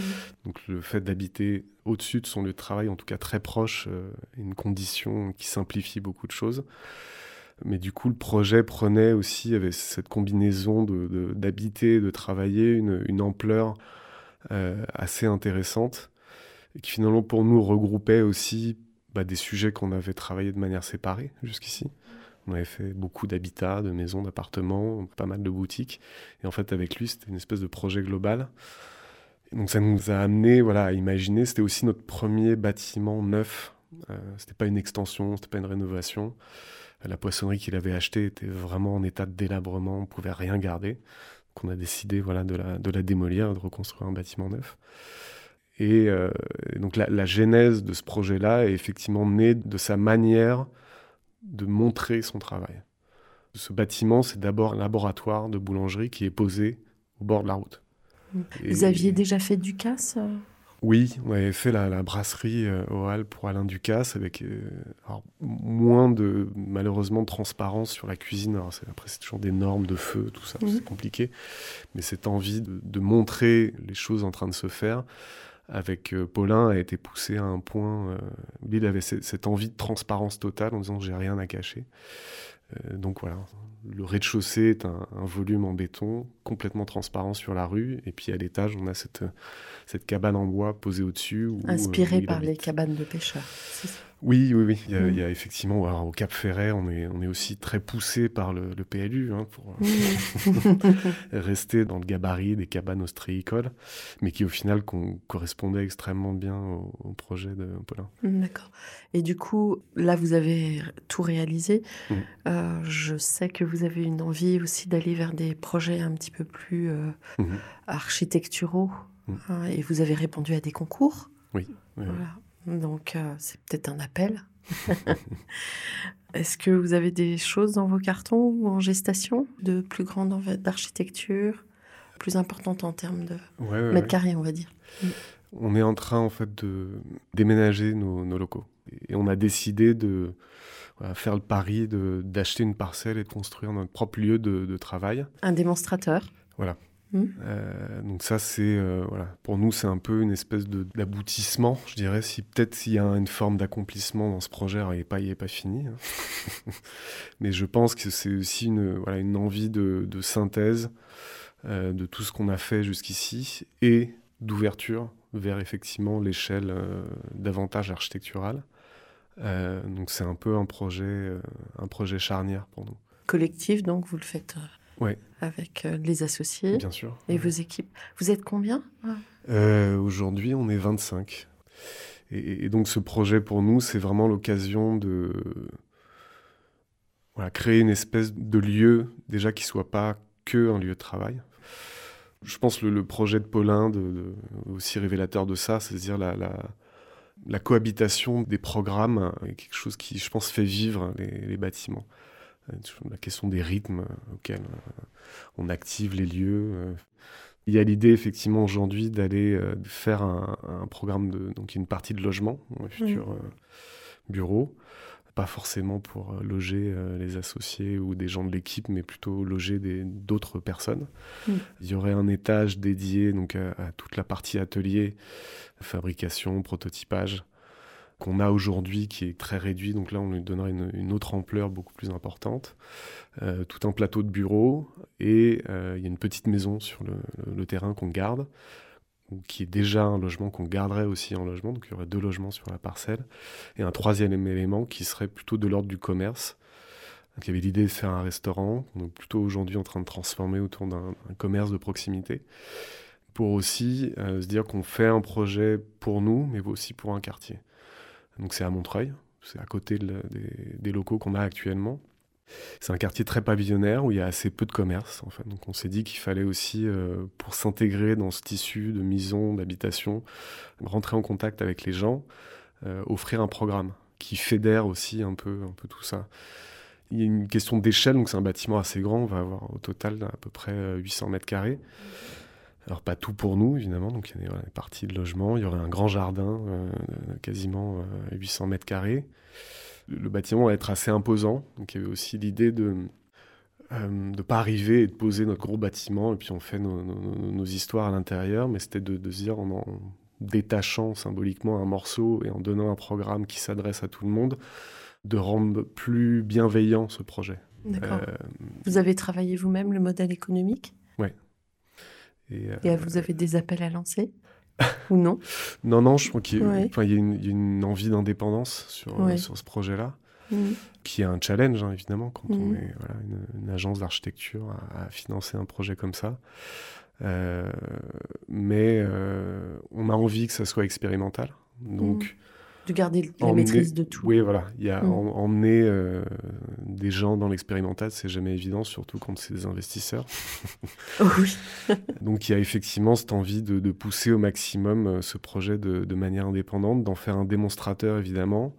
Donc, le fait d'habiter au-dessus de son lieu de travail, en tout cas très proche, euh, est une condition qui simplifie beaucoup de choses. Mais du coup, le projet prenait aussi, avec cette combinaison d'habiter, de, de, travailler, une, une ampleur euh, assez intéressante, et qui finalement, pour nous, regroupait aussi bah, des sujets qu'on avait travaillé de manière séparée jusqu'ici. On avait fait beaucoup d'habitats, de maisons, d'appartements, pas mal de boutiques. Et en fait, avec lui, c'était une espèce de projet global. donc ça nous a amené voilà, à imaginer, c'était aussi notre premier bâtiment neuf. Euh, c'était pas une extension, c'était pas une rénovation. La poissonnerie qu'il avait achetée était vraiment en état de délabrement, on pouvait rien garder. Donc on a décidé voilà, de, la, de la démolir, de reconstruire un bâtiment neuf. Et, euh, donc la, genèse de ce projet-là est effectivement née de sa manière de montrer son travail. Ce bâtiment, c'est d'abord un laboratoire de boulangerie qui est posé au bord de la route. Vous aviez déjà fait du casse euh Oui, on avait fait la, brasserie euh, au Hall pour Alain Ducasse avec euh, moins de, malheureusement, de transparence sur la cuisine. après, c'est toujours des normes de feu, tout ça, c'est compliqué. Mais cette envie de, montrer les choses en train de se faire, avec euh, Paulin a été poussé à un point euh, où il avait cette envie de transparence totale en disant j'ai rien à cacher. Euh, donc voilà, le rez-de-chaussée est un, volume en béton complètement transparent sur la rue. Et puis à l'étage, on a cette, cette cabane en bois posée au-dessus. Inspirée par les cabanes de pêcheurs. Oui, oui, oui. Il y a, mm. effectivement, au Cap Ferret, on est, on est aussi très poussé par le, PLU hein, pour mm. [LAUGHS] rester dans le gabarit des cabanes ostréicoles, mais qui au final correspondait extrêmement bien au, projet de Paulin. Mm, d'accord. Et du coup, là, vous avez tout réalisé. Euh, je sais que vous avez une envie aussi d'aller vers des projets un petit peu plus euh, mm-hmm. architecturaux. Hein, et vous avez répondu à des concours. Oui. oui voilà. Donc, euh, c'est peut-être un appel. [LAUGHS] Est-ce que vous avez des choses dans vos cartons ou en gestation de plus grande d'architecture, plus importante en termes de mètres carrés, on va dire? On est en train, en fait, de déménager nos, locaux. Et on a décidé de faire le pari d'acheter une parcelle et de construire notre propre lieu de, de travail. Un démonstrateur. Voilà. Mmh. Euh, donc ça, c'est euh, voilà, pour nous, c'est un peu une espèce d'aboutissement, je dirais. Si peut-être s'il y a une forme d'accomplissement dans ce projet, il n'est pas, il est pas fini. Hein. [LAUGHS] Mais je pense que c'est aussi une, voilà, une envie de, de synthèse euh, de tout ce qu'on a fait jusqu'ici et d'ouverture vers effectivement l'échelle davantage architecturale. donc c'est un peu un projet, un projet charnière pour nous. Collectif, donc vous le faites Ouais. avec euh, les associés Bien sûr. et vos équipes. Vous êtes combien Euh, Aujourd'hui, on est 25. Et, et donc, ce projet pour nous, c'est vraiment l'occasion de voilà, créer une espèce de lieu, déjà qui soit pas que un lieu de travail. Je pense que le, le projet de Paulin, de, de- aussi révélateur de ça, c'est-à-dire la, la, la cohabitation des programmes est quelque chose qui, je pense, fait vivre les, les bâtiments. Euh, La question des rythmes auxquels euh, on active les lieux. euh, il y a l'idée effectivement aujourd'hui d'aller euh, faire un, un programme de donc une partie de logement dans le futur euh, bureau, pas forcément pour euh, loger euh, les associés ou des gens de l'équipe, mais plutôt loger d'autres personnes. Mm. Il y aurait un étage dédié donc à, à toute la partie atelier, fabrication, prototypage qu'on a aujourd'hui qui est très réduit. Donc là, on lui donnera une, autre ampleur beaucoup plus importante. Euh, tout un plateau de bureaux et euh, il y a une petite maison sur le, terrain qu'on garde, ou qui est déjà un logement qu'on garderait aussi en logement. Donc il y aurait deux logements sur la parcelle. Et un troisième élément qui serait plutôt de l'ordre du commerce. Donc, il y avait l'idée de faire un restaurant, donc plutôt aujourd'hui en train de transformer autour d'un un commerce de proximité, pour aussi euh, se dire qu'on fait un projet pour nous, mais aussi pour un quartier. Donc c'est à Montreuil, c'est à côté des, locaux qu'on a actuellement. C'est un quartier très pavillonnaire où il y a assez peu de commerce. En. Donc on s'est dit qu'il fallait aussi, euh, pour s'intégrer dans ce tissu de maisons, d'habitation, rentrer en contact avec les gens, euh, offrir un programme qui fédère aussi un peu, un peu tout ça. Il y a une question d'échelle, donc c'est un bâtiment assez grand, on va avoir au total à peu près euh, 800 mètres carrés. Alors pas tout pour nous évidemment, donc il y a des, voilà, des parties de logement, il y aurait un grand jardin, euh, quasiment euh, 800 mètres carrés. Le, bâtiment va être assez imposant, donc il y avait aussi l'idée de ne pas arriver et de poser notre gros bâtiment et puis on fait nos, nos- nos- nos histoires à l'intérieur, mais c'était de, de se dire en en détachant symboliquement un morceau et en donnant un programme qui s'adresse à tout le monde, de rendre plus bienveillant ce projet. D'accord. Euh, Vous avez travaillé vous-même le modèle économique? Et, euh, et vous avez des appels à lancer [LAUGHS] ou non? Non, non, je crois qu'il y, a- Ouais. y une, il y a une envie d'indépendance sur, euh, Ouais. sur ce projet-là, Mhm. qui est un challenge, hein, évidemment, quand on Mhm. est voilà, une, une agence d'architecture à, à financer un projet comme ça. Euh, mais euh, on a envie que ça soit expérimental. Donc, De garder la emmener- maîtrise de tout. Oui, voilà. Il y a em- emmener euh, des gens dans l'expérimental, c'est jamais évident, surtout quand c'est des investisseurs. [LAUGHS] Oh oui. [LAUGHS] Donc il y a effectivement cette envie de, de pousser au maximum euh, ce projet de, de manière indépendante, d'en faire un démonstrateur évidemment,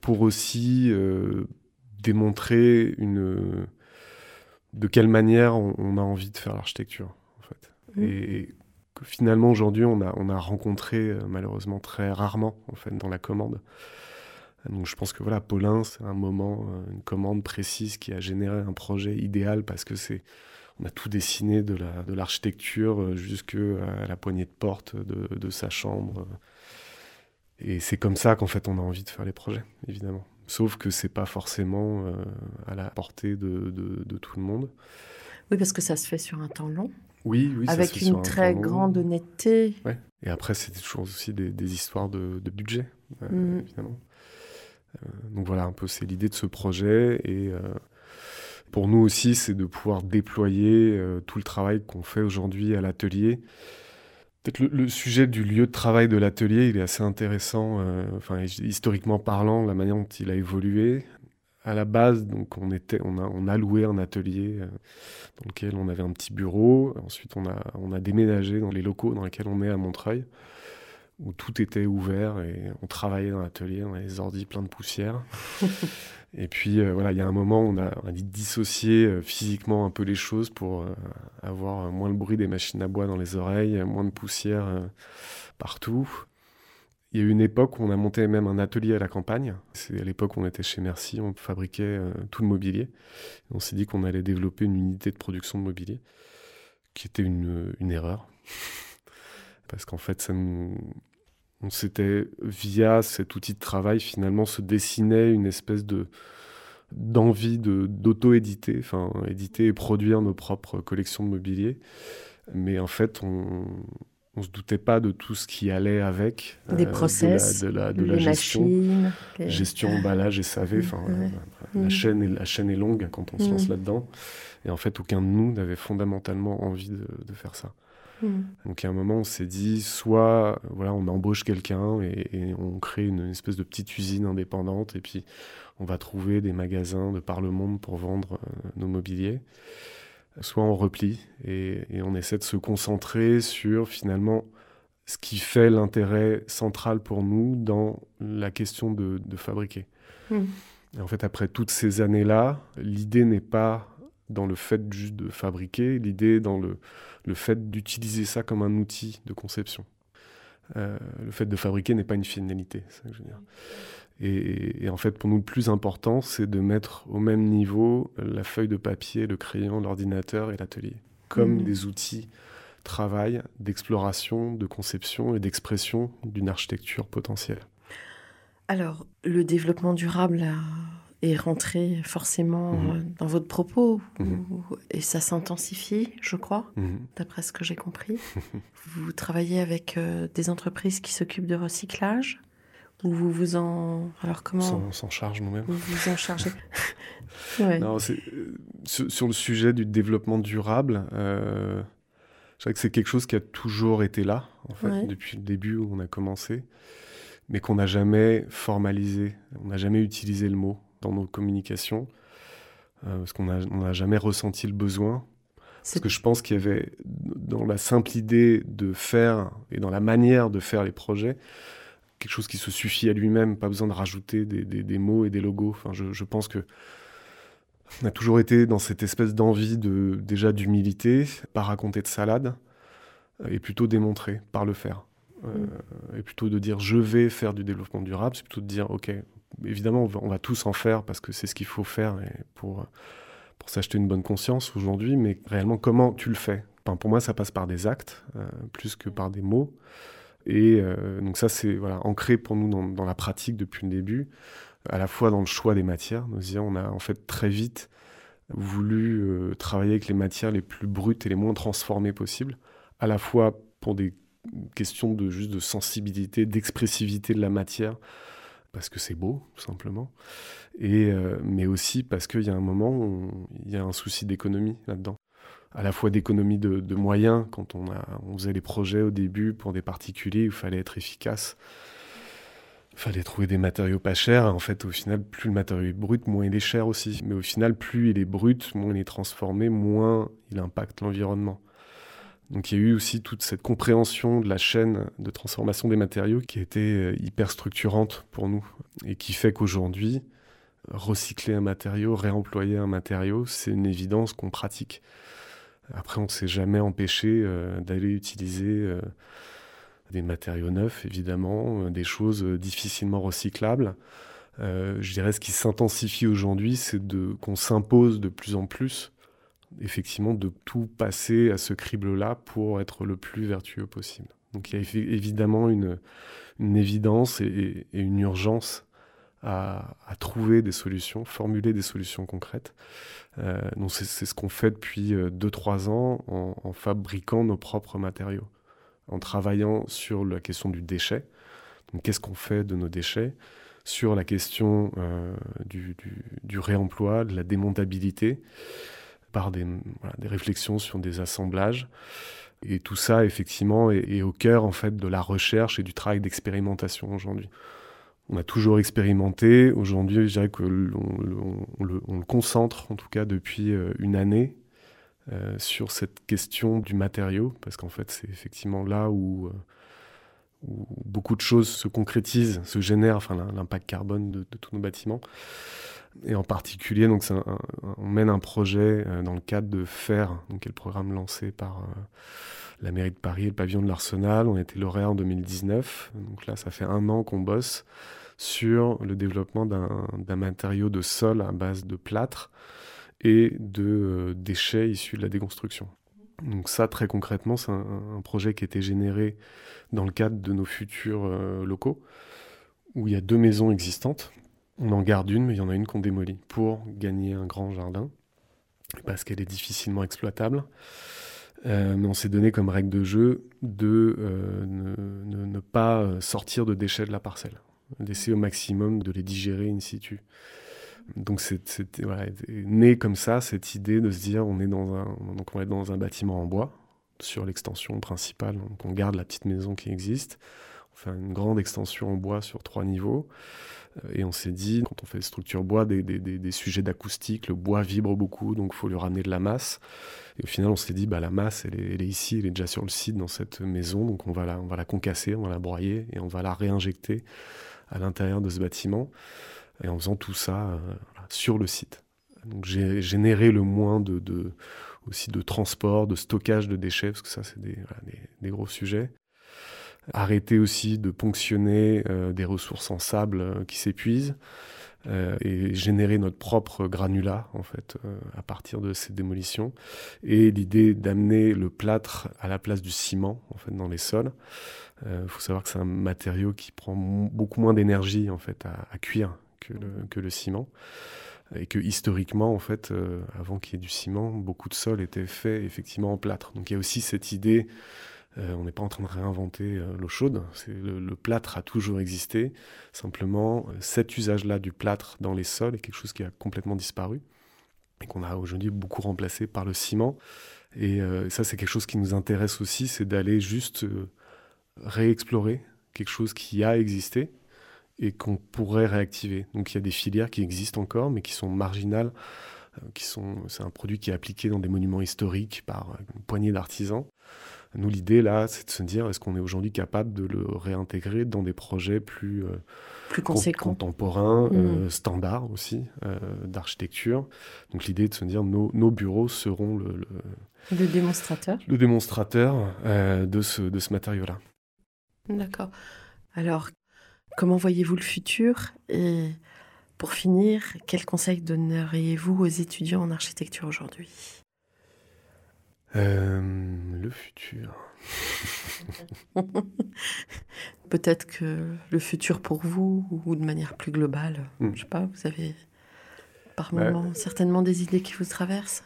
pour aussi euh, démontrer une, de quelle manière on, on a envie de faire l'architecture. En fait. Mhm. Et finalement aujourd'hui on a, on a rencontré euh, malheureusement très rarement en fait, dans la commande. Donc je pense que voilà, Paulin, c'est un moment, euh, une commande précise qui a généré un projet idéal parce que c'est on a tout dessiné de la de l'architecture euh, jusque à la poignée de porte de, sa chambre. Et c'est comme ça qu'en fait on a envie de faire les projets, évidemment. Sauf que c'est pas forcément à la portée de tout le monde. Oui, parce que ça se fait sur un temps long, Oui, avec une un très grande honnêteté. Ouais. Et après, c'était toujours aussi des, des histoires de, de budget, euh, évidemment. Euh, donc voilà, un peu, c'est l'idée de ce projet. Et euh, pour nous aussi, c'est de pouvoir déployer euh, tout le travail qu'on fait aujourd'hui à l'atelier. Peut-être le, le sujet du lieu de travail de l'atelier, il est assez intéressant, enfin, historiquement parlant, la manière dont il a évolué. À la base, donc, on, était, on, a, on a loué un atelier euh, dans lequel on avait un petit bureau. Ensuite, on a, on a déménagé dans les locaux dans lesquels on est à Montreuil, où tout était ouvert et on travaillait dans l'atelier, on avait des ordis plein de poussière. [LAUGHS] et puis, euh, voilà, il y a un moment, on a, on a dit de dissocier euh, physiquement un peu les choses pour euh, avoir moins le bruit des machines à bois dans les oreilles, moins de poussière partout. Il y a eu une époque où on a monté même un atelier à la campagne. C'est à l'époque où on était chez Merci, on fabriquait euh, tout le mobilier. On s'est dit qu'on allait développer une unité de production de mobilier, qui était une, une erreur. [LAUGHS] Parce qu'en fait, ça nous... on s'était, via cet outil de travail, finalement, se dessinait une espèce de d'envie de d'auto-éditer, enfin éditer et produire nos propres collections de mobilier. Mais en fait, on, on se doutait pas de tout ce qui allait avec. Des process, de la, de la, gestion. Gestion, emballage et SAV. Enfin, la, mm. chaîne est, la chaîne est longue quand on se lance mm. là-dedans. Et en fait, aucun de nous n'avait fondamentalement envie de, faire ça. Mm. Donc, à un moment, on s'est dit soit voilà, on embauche quelqu'un et, on crée une, espèce de petite usine indépendante et puis on va trouver des magasins de par le monde pour vendre euh, nos mobiliers soit on replie et, on essaie de se concentrer sur finalement ce qui fait l'intérêt central pour nous dans la question de, fabriquer. Hmm. Et en fait, après toutes ces années-là, l'idée n'est pas dans le fait juste de fabriquer, l'idée est dans le, le fait d'utiliser ça comme un outil de conception. Euh, le fait de fabriquer n'est pas une finalité, c'est ça que je veux dire. Et, en fait, pour nous, le plus important, c'est de mettre au même niveau la feuille de papier, le crayon, l'ordinateur et l'atelier, comme mmh. des outils travail d'exploration, de conception et d'expression d'une architecture potentielle. Alors, le développement durable est rentré forcément mmh. euh, dans votre propos mmh. et ça s'intensifie, je crois, d'après ce que j'ai compris. [LAUGHS] vous travaillez avec euh, des entreprises qui s'occupent de recyclage ou vous vous en. Alors comment On s'en charge nous-mêmes. Vous vous en chargez. [LAUGHS] non. Euh, sur, le sujet du développement durable, euh, je dirais que c'est quelque chose qui a toujours été là, en fait, depuis le début où on a commencé, mais qu'on n'a jamais formalisé. On n'a jamais utilisé le mot dans nos communications, euh, parce qu'on n'a jamais ressenti le besoin. Parce que je pense qu'il y avait, dans la simple idée de faire et dans la manière de faire les projets, quelque chose qui se suffit à lui-même, pas besoin de rajouter des, mots et des logos. Enfin, je, pense que on a toujours été dans cette espèce d'envie de déjà d'humilité, pas raconter de salade, et plutôt démontrer par le faire. Euh, mm. et plutôt de dire je vais faire du développement durable, c'est plutôt de dire ok, évidemment on va, tous en faire parce que c'est ce qu'il faut faire et pour, pour s'acheter une bonne conscience aujourd'hui, mais réellement comment tu le fais? Pour moi ça passe par des actes euh, plus que par des mots. Et euh, donc ça, c'est ancré pour nous dans, dans, la pratique depuis le début, à la fois dans le choix des matières. Nous on a en fait très vite voulu euh, travailler avec les matières les plus brutes et les moins transformées possibles, à la fois pour des questions de juste de sensibilité, d'expressivité de la matière, parce que c'est beau, tout simplement, et, euh, mais aussi parce qu'il y a un moment où il y a un souci d'économie là-dedans à la fois d'économie de, moyens quand on, on faisait les projets au début pour des particuliers où il fallait être efficace. Il fallait trouver des matériaux pas chers. En fait, au final, plus le matériau est brut, moins il est cher aussi. Mais au final, plus il est brut, moins il est transformé, moins il impacte l'environnement. Donc il y a eu aussi toute cette compréhension de la chaîne de transformation des matériaux qui était euh, hyper structurante pour nous et qui fait qu'aujourd'hui, recycler un matériau, réemployer un matériau, c'est une évidence qu'on pratique. Après, on ne s'est jamais empêché euh, d'aller utiliser euh, des matériaux neufs, évidemment, euh, des choses difficilement recyclables. je dirais ce qui s'intensifie aujourd'hui, c'est qu'on s'impose de plus en plus, effectivement, de tout passer à ce crible-là pour être le plus vertueux possible. Donc il y a évidemment une, évidence et, une urgence à, trouver des solutions, formuler des solutions concrètes. Euh, donc c'est ce qu'on fait depuis 2-3 euh, ans en, fabriquant nos propres matériaux, en travaillant sur la question du déchet. Qu'est-ce qu'on fait de nos déchets? Sur la question euh, du, réemploi, de la démontabilité, par des, des, réflexions sur des assemblages. Et tout ça, effectivement, est, est, au cœur en fait de la recherche et du travail d'expérimentation aujourd'hui. On a toujours expérimenté. Aujourd'hui, je dirais que l'on le, concentre, en tout cas depuis euh, une année, euh, sur cette question du matériau, parce qu'en fait, c'est effectivement là où, euh, beaucoup de choses se concrétisent, se génèrent, enfin l'impact carbone de, tous nos bâtiments. Et en particulier, donc, on mène un projet dans le cadre de FAIR, donc, qui est le programme lancé par la mairie de Paris et le pavillon de l'Arsenal. On était lauréat en 2019. Donc là, ça fait un an qu'on bosse sur le développement d'un matériau de sol à base de plâtre et de euh, déchets issus de la déconstruction. Donc ça, très concrètement, c'est un, projet qui a été généré dans le cadre de nos futurs euh, locaux, où il y a deux maisons existantes. On en garde une, mais il y en a une qu'on démolit pour gagner un grand jardin, parce qu'elle est difficilement exploitable. Mais on s'est donné comme règle de jeu de ne, pas sortir de déchets de la parcelle, d'essayer au maximum de les digérer in situ. Donc c'est né comme ça cette idée de se dire on est dans un donc on est dans un bâtiment en bois sur l'extension principale, on garde la petite maison qui existe, fait une grande extension en bois sur trois niveaux. Euh, et on s'est dit, quand on fait des structures bois, des, des, des, sujets d'acoustique, le bois vibre beaucoup, donc il faut lui ramener de la masse. Et au final, on s'est dit, bah, la masse, elle est, elle est, ici, elle est déjà sur le site dans cette maison, donc on va, la, on va la concasser, on va la broyer et on va la réinjecter à l'intérieur de ce bâtiment et en faisant tout ça euh, sur le site. Donc j'ai généré le moins de, de, aussi de transport, de stockage de déchets, parce que ça c'est des, des, gros sujets. Arrêter aussi de ponctionner euh, des ressources en sable euh, qui s'épuisent et générer notre propre granulat en fait à partir de ces démolitions. Et l'idée d'amener le plâtre à la place du ciment en fait dans les sols. Il faut savoir que c'est un matériau qui prend beaucoup moins d'énergie en fait à, à cuire que le, ciment. Et que historiquement, en fait, euh, avant qu'il y ait du ciment, beaucoup de sols étaient faits effectivement en plâtre. Donc il y a aussi cette idée, euh, on n'est pas en train de réinventer euh, l'eau chaude, le, plâtre a toujours existé. Simplement, cet usage-là du plâtre dans les sols est quelque chose qui a complètement disparu et qu'on a aujourd'hui beaucoup remplacé par le ciment. Et ça, c'est quelque chose qui nous intéresse aussi, c'est d'aller juste réexplorer quelque chose qui a existé et qu'on pourrait réactiver. Donc il y a des filières qui existent encore, mais qui sont marginales. Euh, qui sont, c'est un produit qui est appliqué dans des monuments historiques par une poignée d'artisans. Nous, l'idée là, c'est de se dire est-ce qu'on est aujourd'hui capable de le réintégrer dans des projets plus, euh, plus contemporains, euh, mmh. standards aussi, d'architecture. Donc l'idée de se dire nos, nos bureaux seront le, le, le démonstrateur, le démonstrateur de ce, de ce matériau-là. D'accord. Alors, Comment voyez-vous le futur? Et pour finir, quels conseils donneriez-vous aux étudiants en architecture aujourd'hui? Euh, Le futur. [LAUGHS] Peut-être que le futur pour vous, ou de manière plus globale, je hmm. je sais pas, vous avez par moment certainement des idées qui vous traversent?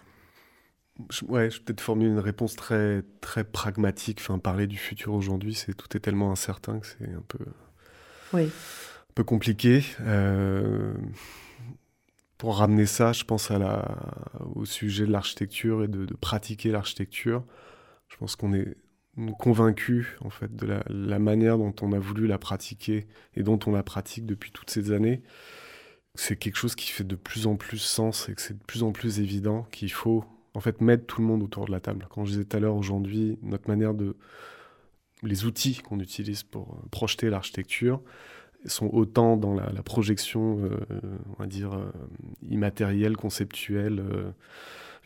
Je, ouais, je vais peut-être formuler une réponse très, très pragmatique. Enfin, parler du futur aujourd'hui, c'est tout est tellement incertain que c'est un peu oui. un peu compliqué. Euh, pour ramener ça, je pense au sujet de l'architecture et de, pratiquer l'architecture. Je pense qu'on est convaincu en fait de la, manière dont on a voulu la pratiquer et dont on la pratique depuis toutes ces années. C'est quelque chose qui fait de plus en plus sens et que c'est de plus en plus évident qu'il faut en fait mettre tout le monde autour de la table. Quand je disais tout à l'heure aujourd'hui, notre manière de les outils qu'on utilise pour euh, projeter l'architecture sont autant dans la, projection, euh, on va dire, euh, immatérielle, conceptuelle,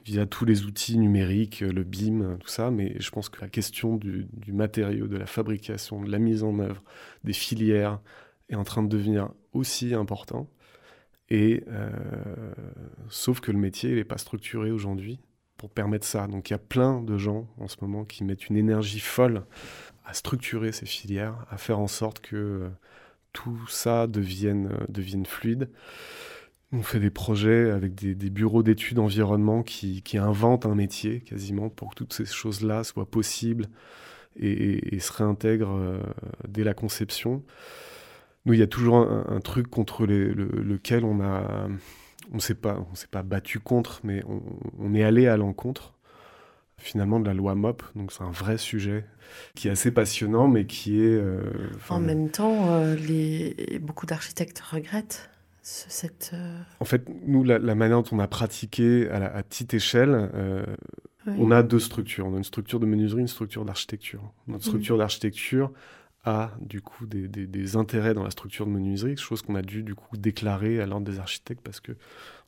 via tous les outils numériques, le BIM, tout ça, mais je pense que la question du, matériau, de la fabrication, de la mise en œuvre, des filières, est en train de devenir aussi important. Et sauf que le métier n'est pas structuré aujourd'hui pour permettre ça. Donc il y a plein de gens en ce moment qui mettent une énergie folle à structurer ces filières, à faire en sorte que euh, tout ça devienne, euh, devienne fluide. On fait des projets avec des, bureaux d'études environnement qui, inventent un métier quasiment pour que toutes ces choses-là soient possibles et, se réintègrent euh, dès la conception. Nous, il y a toujours un, truc contre lequel on a, on s'est pas, on pas battu contre, mais on est allé à l'encontre finalement de la loi MOP. Donc c'est un vrai sujet qui est assez passionnant, mais qui est... Euh, en même temps, euh, les... beaucoup d'architectes regrettent cette... Euh, en fait, nous, la, manière dont on a pratiqué à, la, petite échelle, on a deux structures. On a une structure de menuiserie, une structure d'architecture. Notre structure d'architecture a du coup des, des, intérêts dans la structure de menuiserie, chose qu'on a dû du coup déclarer à l'ordre des architectes parce que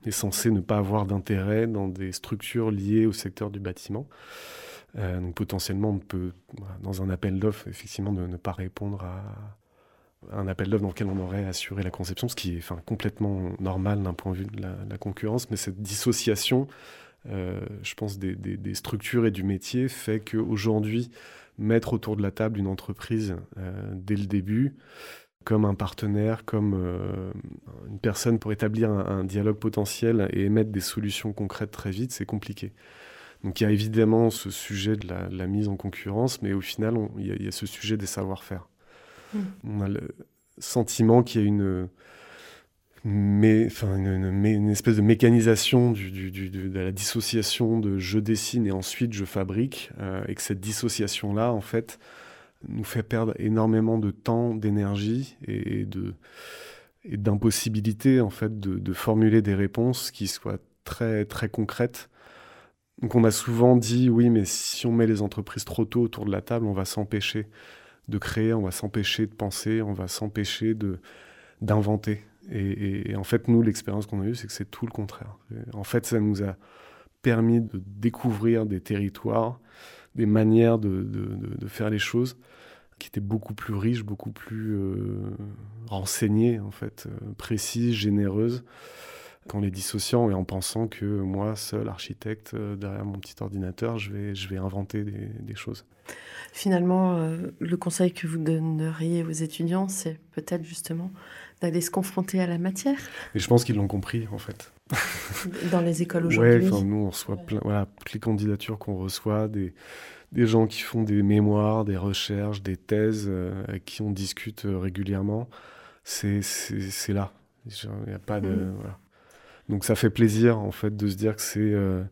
est censé ne pas avoir d'intérêt dans des structures liées au secteur du bâtiment. Euh, donc potentiellement, on peut, dans un appel d'offres, effectivement, ne, pas répondre à, un appel d'offres dans lequel on aurait assuré la conception, ce qui est enfin, complètement normal d'un point de vue de la, concurrence, mais cette dissociation, euh, je pense, des, des, structures et du métier fait qu'aujourd'hui, mettre autour de la table une entreprise euh, dès le début, comme un partenaire, comme euh, une personne pour établir un, dialogue potentiel et émettre des solutions concrètes très vite, c'est compliqué. Donc il y a évidemment ce sujet de la, mise en concurrence, mais au final, il y, a ce sujet des savoir-faire. Hmm. On a le sentiment qu'il y a une, mais, enfin, une, espèce de mécanisation du, de la dissociation de je dessine et ensuite je fabrique, euh, et que cette dissociation-là, en fait, nous fait perdre énormément de temps, d'énergie et, d'impossibilité en fait de, de, formuler des réponses qui soient très très concrètes. Donc on a souvent dit oui mais si on met les entreprises trop tôt autour de la table, on va s'empêcher de créer, on va s'empêcher de penser, on va s'empêcher de d'inventer. Et, en fait, nous, l'expérience qu'on a eue, c'est que c'est tout le contraire. En fait, ça nous a permis de découvrir des territoires, des manières de, faire les choses qui étaient beaucoup plus riches, beaucoup plus euh, renseignées, en fait, euh, précises, généreuses, qu'en les dissociant et en pensant que moi, seul architecte, euh, derrière mon petit ordinateur, je vais, je vais inventer des, choses. Finalement, le conseil que vous donneriez aux étudiants, c'est peut-être justement d'aller se confronter à la matière. Et je pense qu'ils l'ont compris, en fait. [LAUGHS] Dans les écoles aujourd'hui. Ouais, nous, on reçoit plein, voilà, toutes les candidatures qu'on reçoit, des, des gens qui font des mémoires, des recherches, des thèses, euh, avec qui on discute euh, régulièrement. C'est là. Il a pas de. Mm. Voilà. Donc ça fait plaisir, en fait, de se dire que c'est. Euh,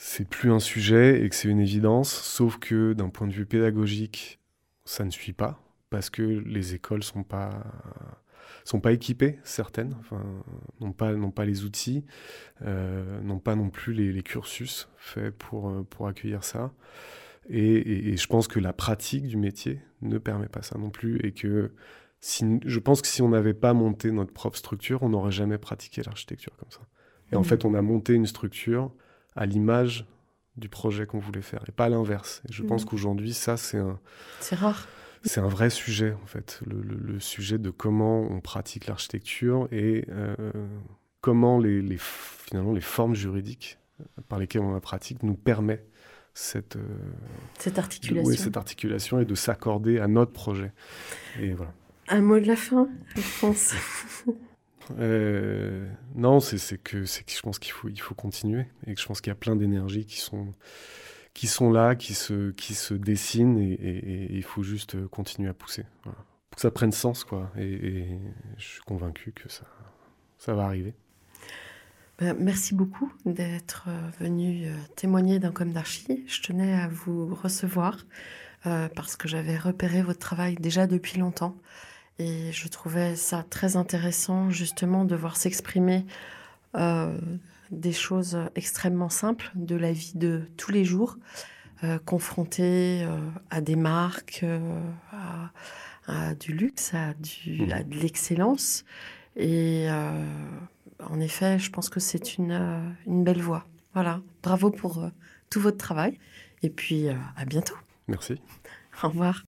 c'est plus un sujet et que c'est une évidence, sauf que d'un point de vue pédagogique, ça ne suit pas, parce que les écoles sont pas sont pas équipées, certaines, enfin, n'ont pas, pas les outils, euh, n'ont pas non plus les, cursus faits pour, euh, pour accueillir ça. Et, je pense que la pratique du métier ne permet pas ça non plus. Et que si, je pense que si on n'avait pas monté notre propre structure, on n'aurait jamais pratiqué l'architecture comme ça. Et en mmh. fait, on a monté une structure à l'image du projet qu'on voulait faire, et pas l'inverse. Et je pense mmh. qu'aujourd'hui, ça, c'est un... C'est rare c'est un vrai sujet, en fait, le, sujet de comment on pratique l'architecture et euh, comment les, finalement les formes juridiques par lesquelles on la pratique nous permet cette, euh, cette articulation. cette articulation et de s'accorder à notre projet. Et voilà. Un mot de la fin, je pense. [LAUGHS] Euh, non, c'est que, que je pense qu'il faut, il faut continuer et que je pense qu'il y a plein d'énergies qui sont qui sont là, qui se, qui se dessinent et, il faut juste euh, continuer à pousser. Pour que ça prenne sens, quoi. Et, je suis convaincu que ça, ça va arriver. Ben, merci beaucoup d'être euh, venu euh, témoigner d'un com d'archi. Je tenais à vous recevoir parce que j'avais repéré votre travail déjà depuis longtemps et je trouvais ça très intéressant justement de voir s'exprimer des choses extrêmement simples de la vie de tous les jours, euh, confrontées euh, à des marques, euh, à, du luxe, à, du, mmh. à de l'excellence. Et en effet, je pense que c'est une, une belle voie. Voilà, bravo pour tout votre travail. Et puis, à bientôt. Merci. Au revoir.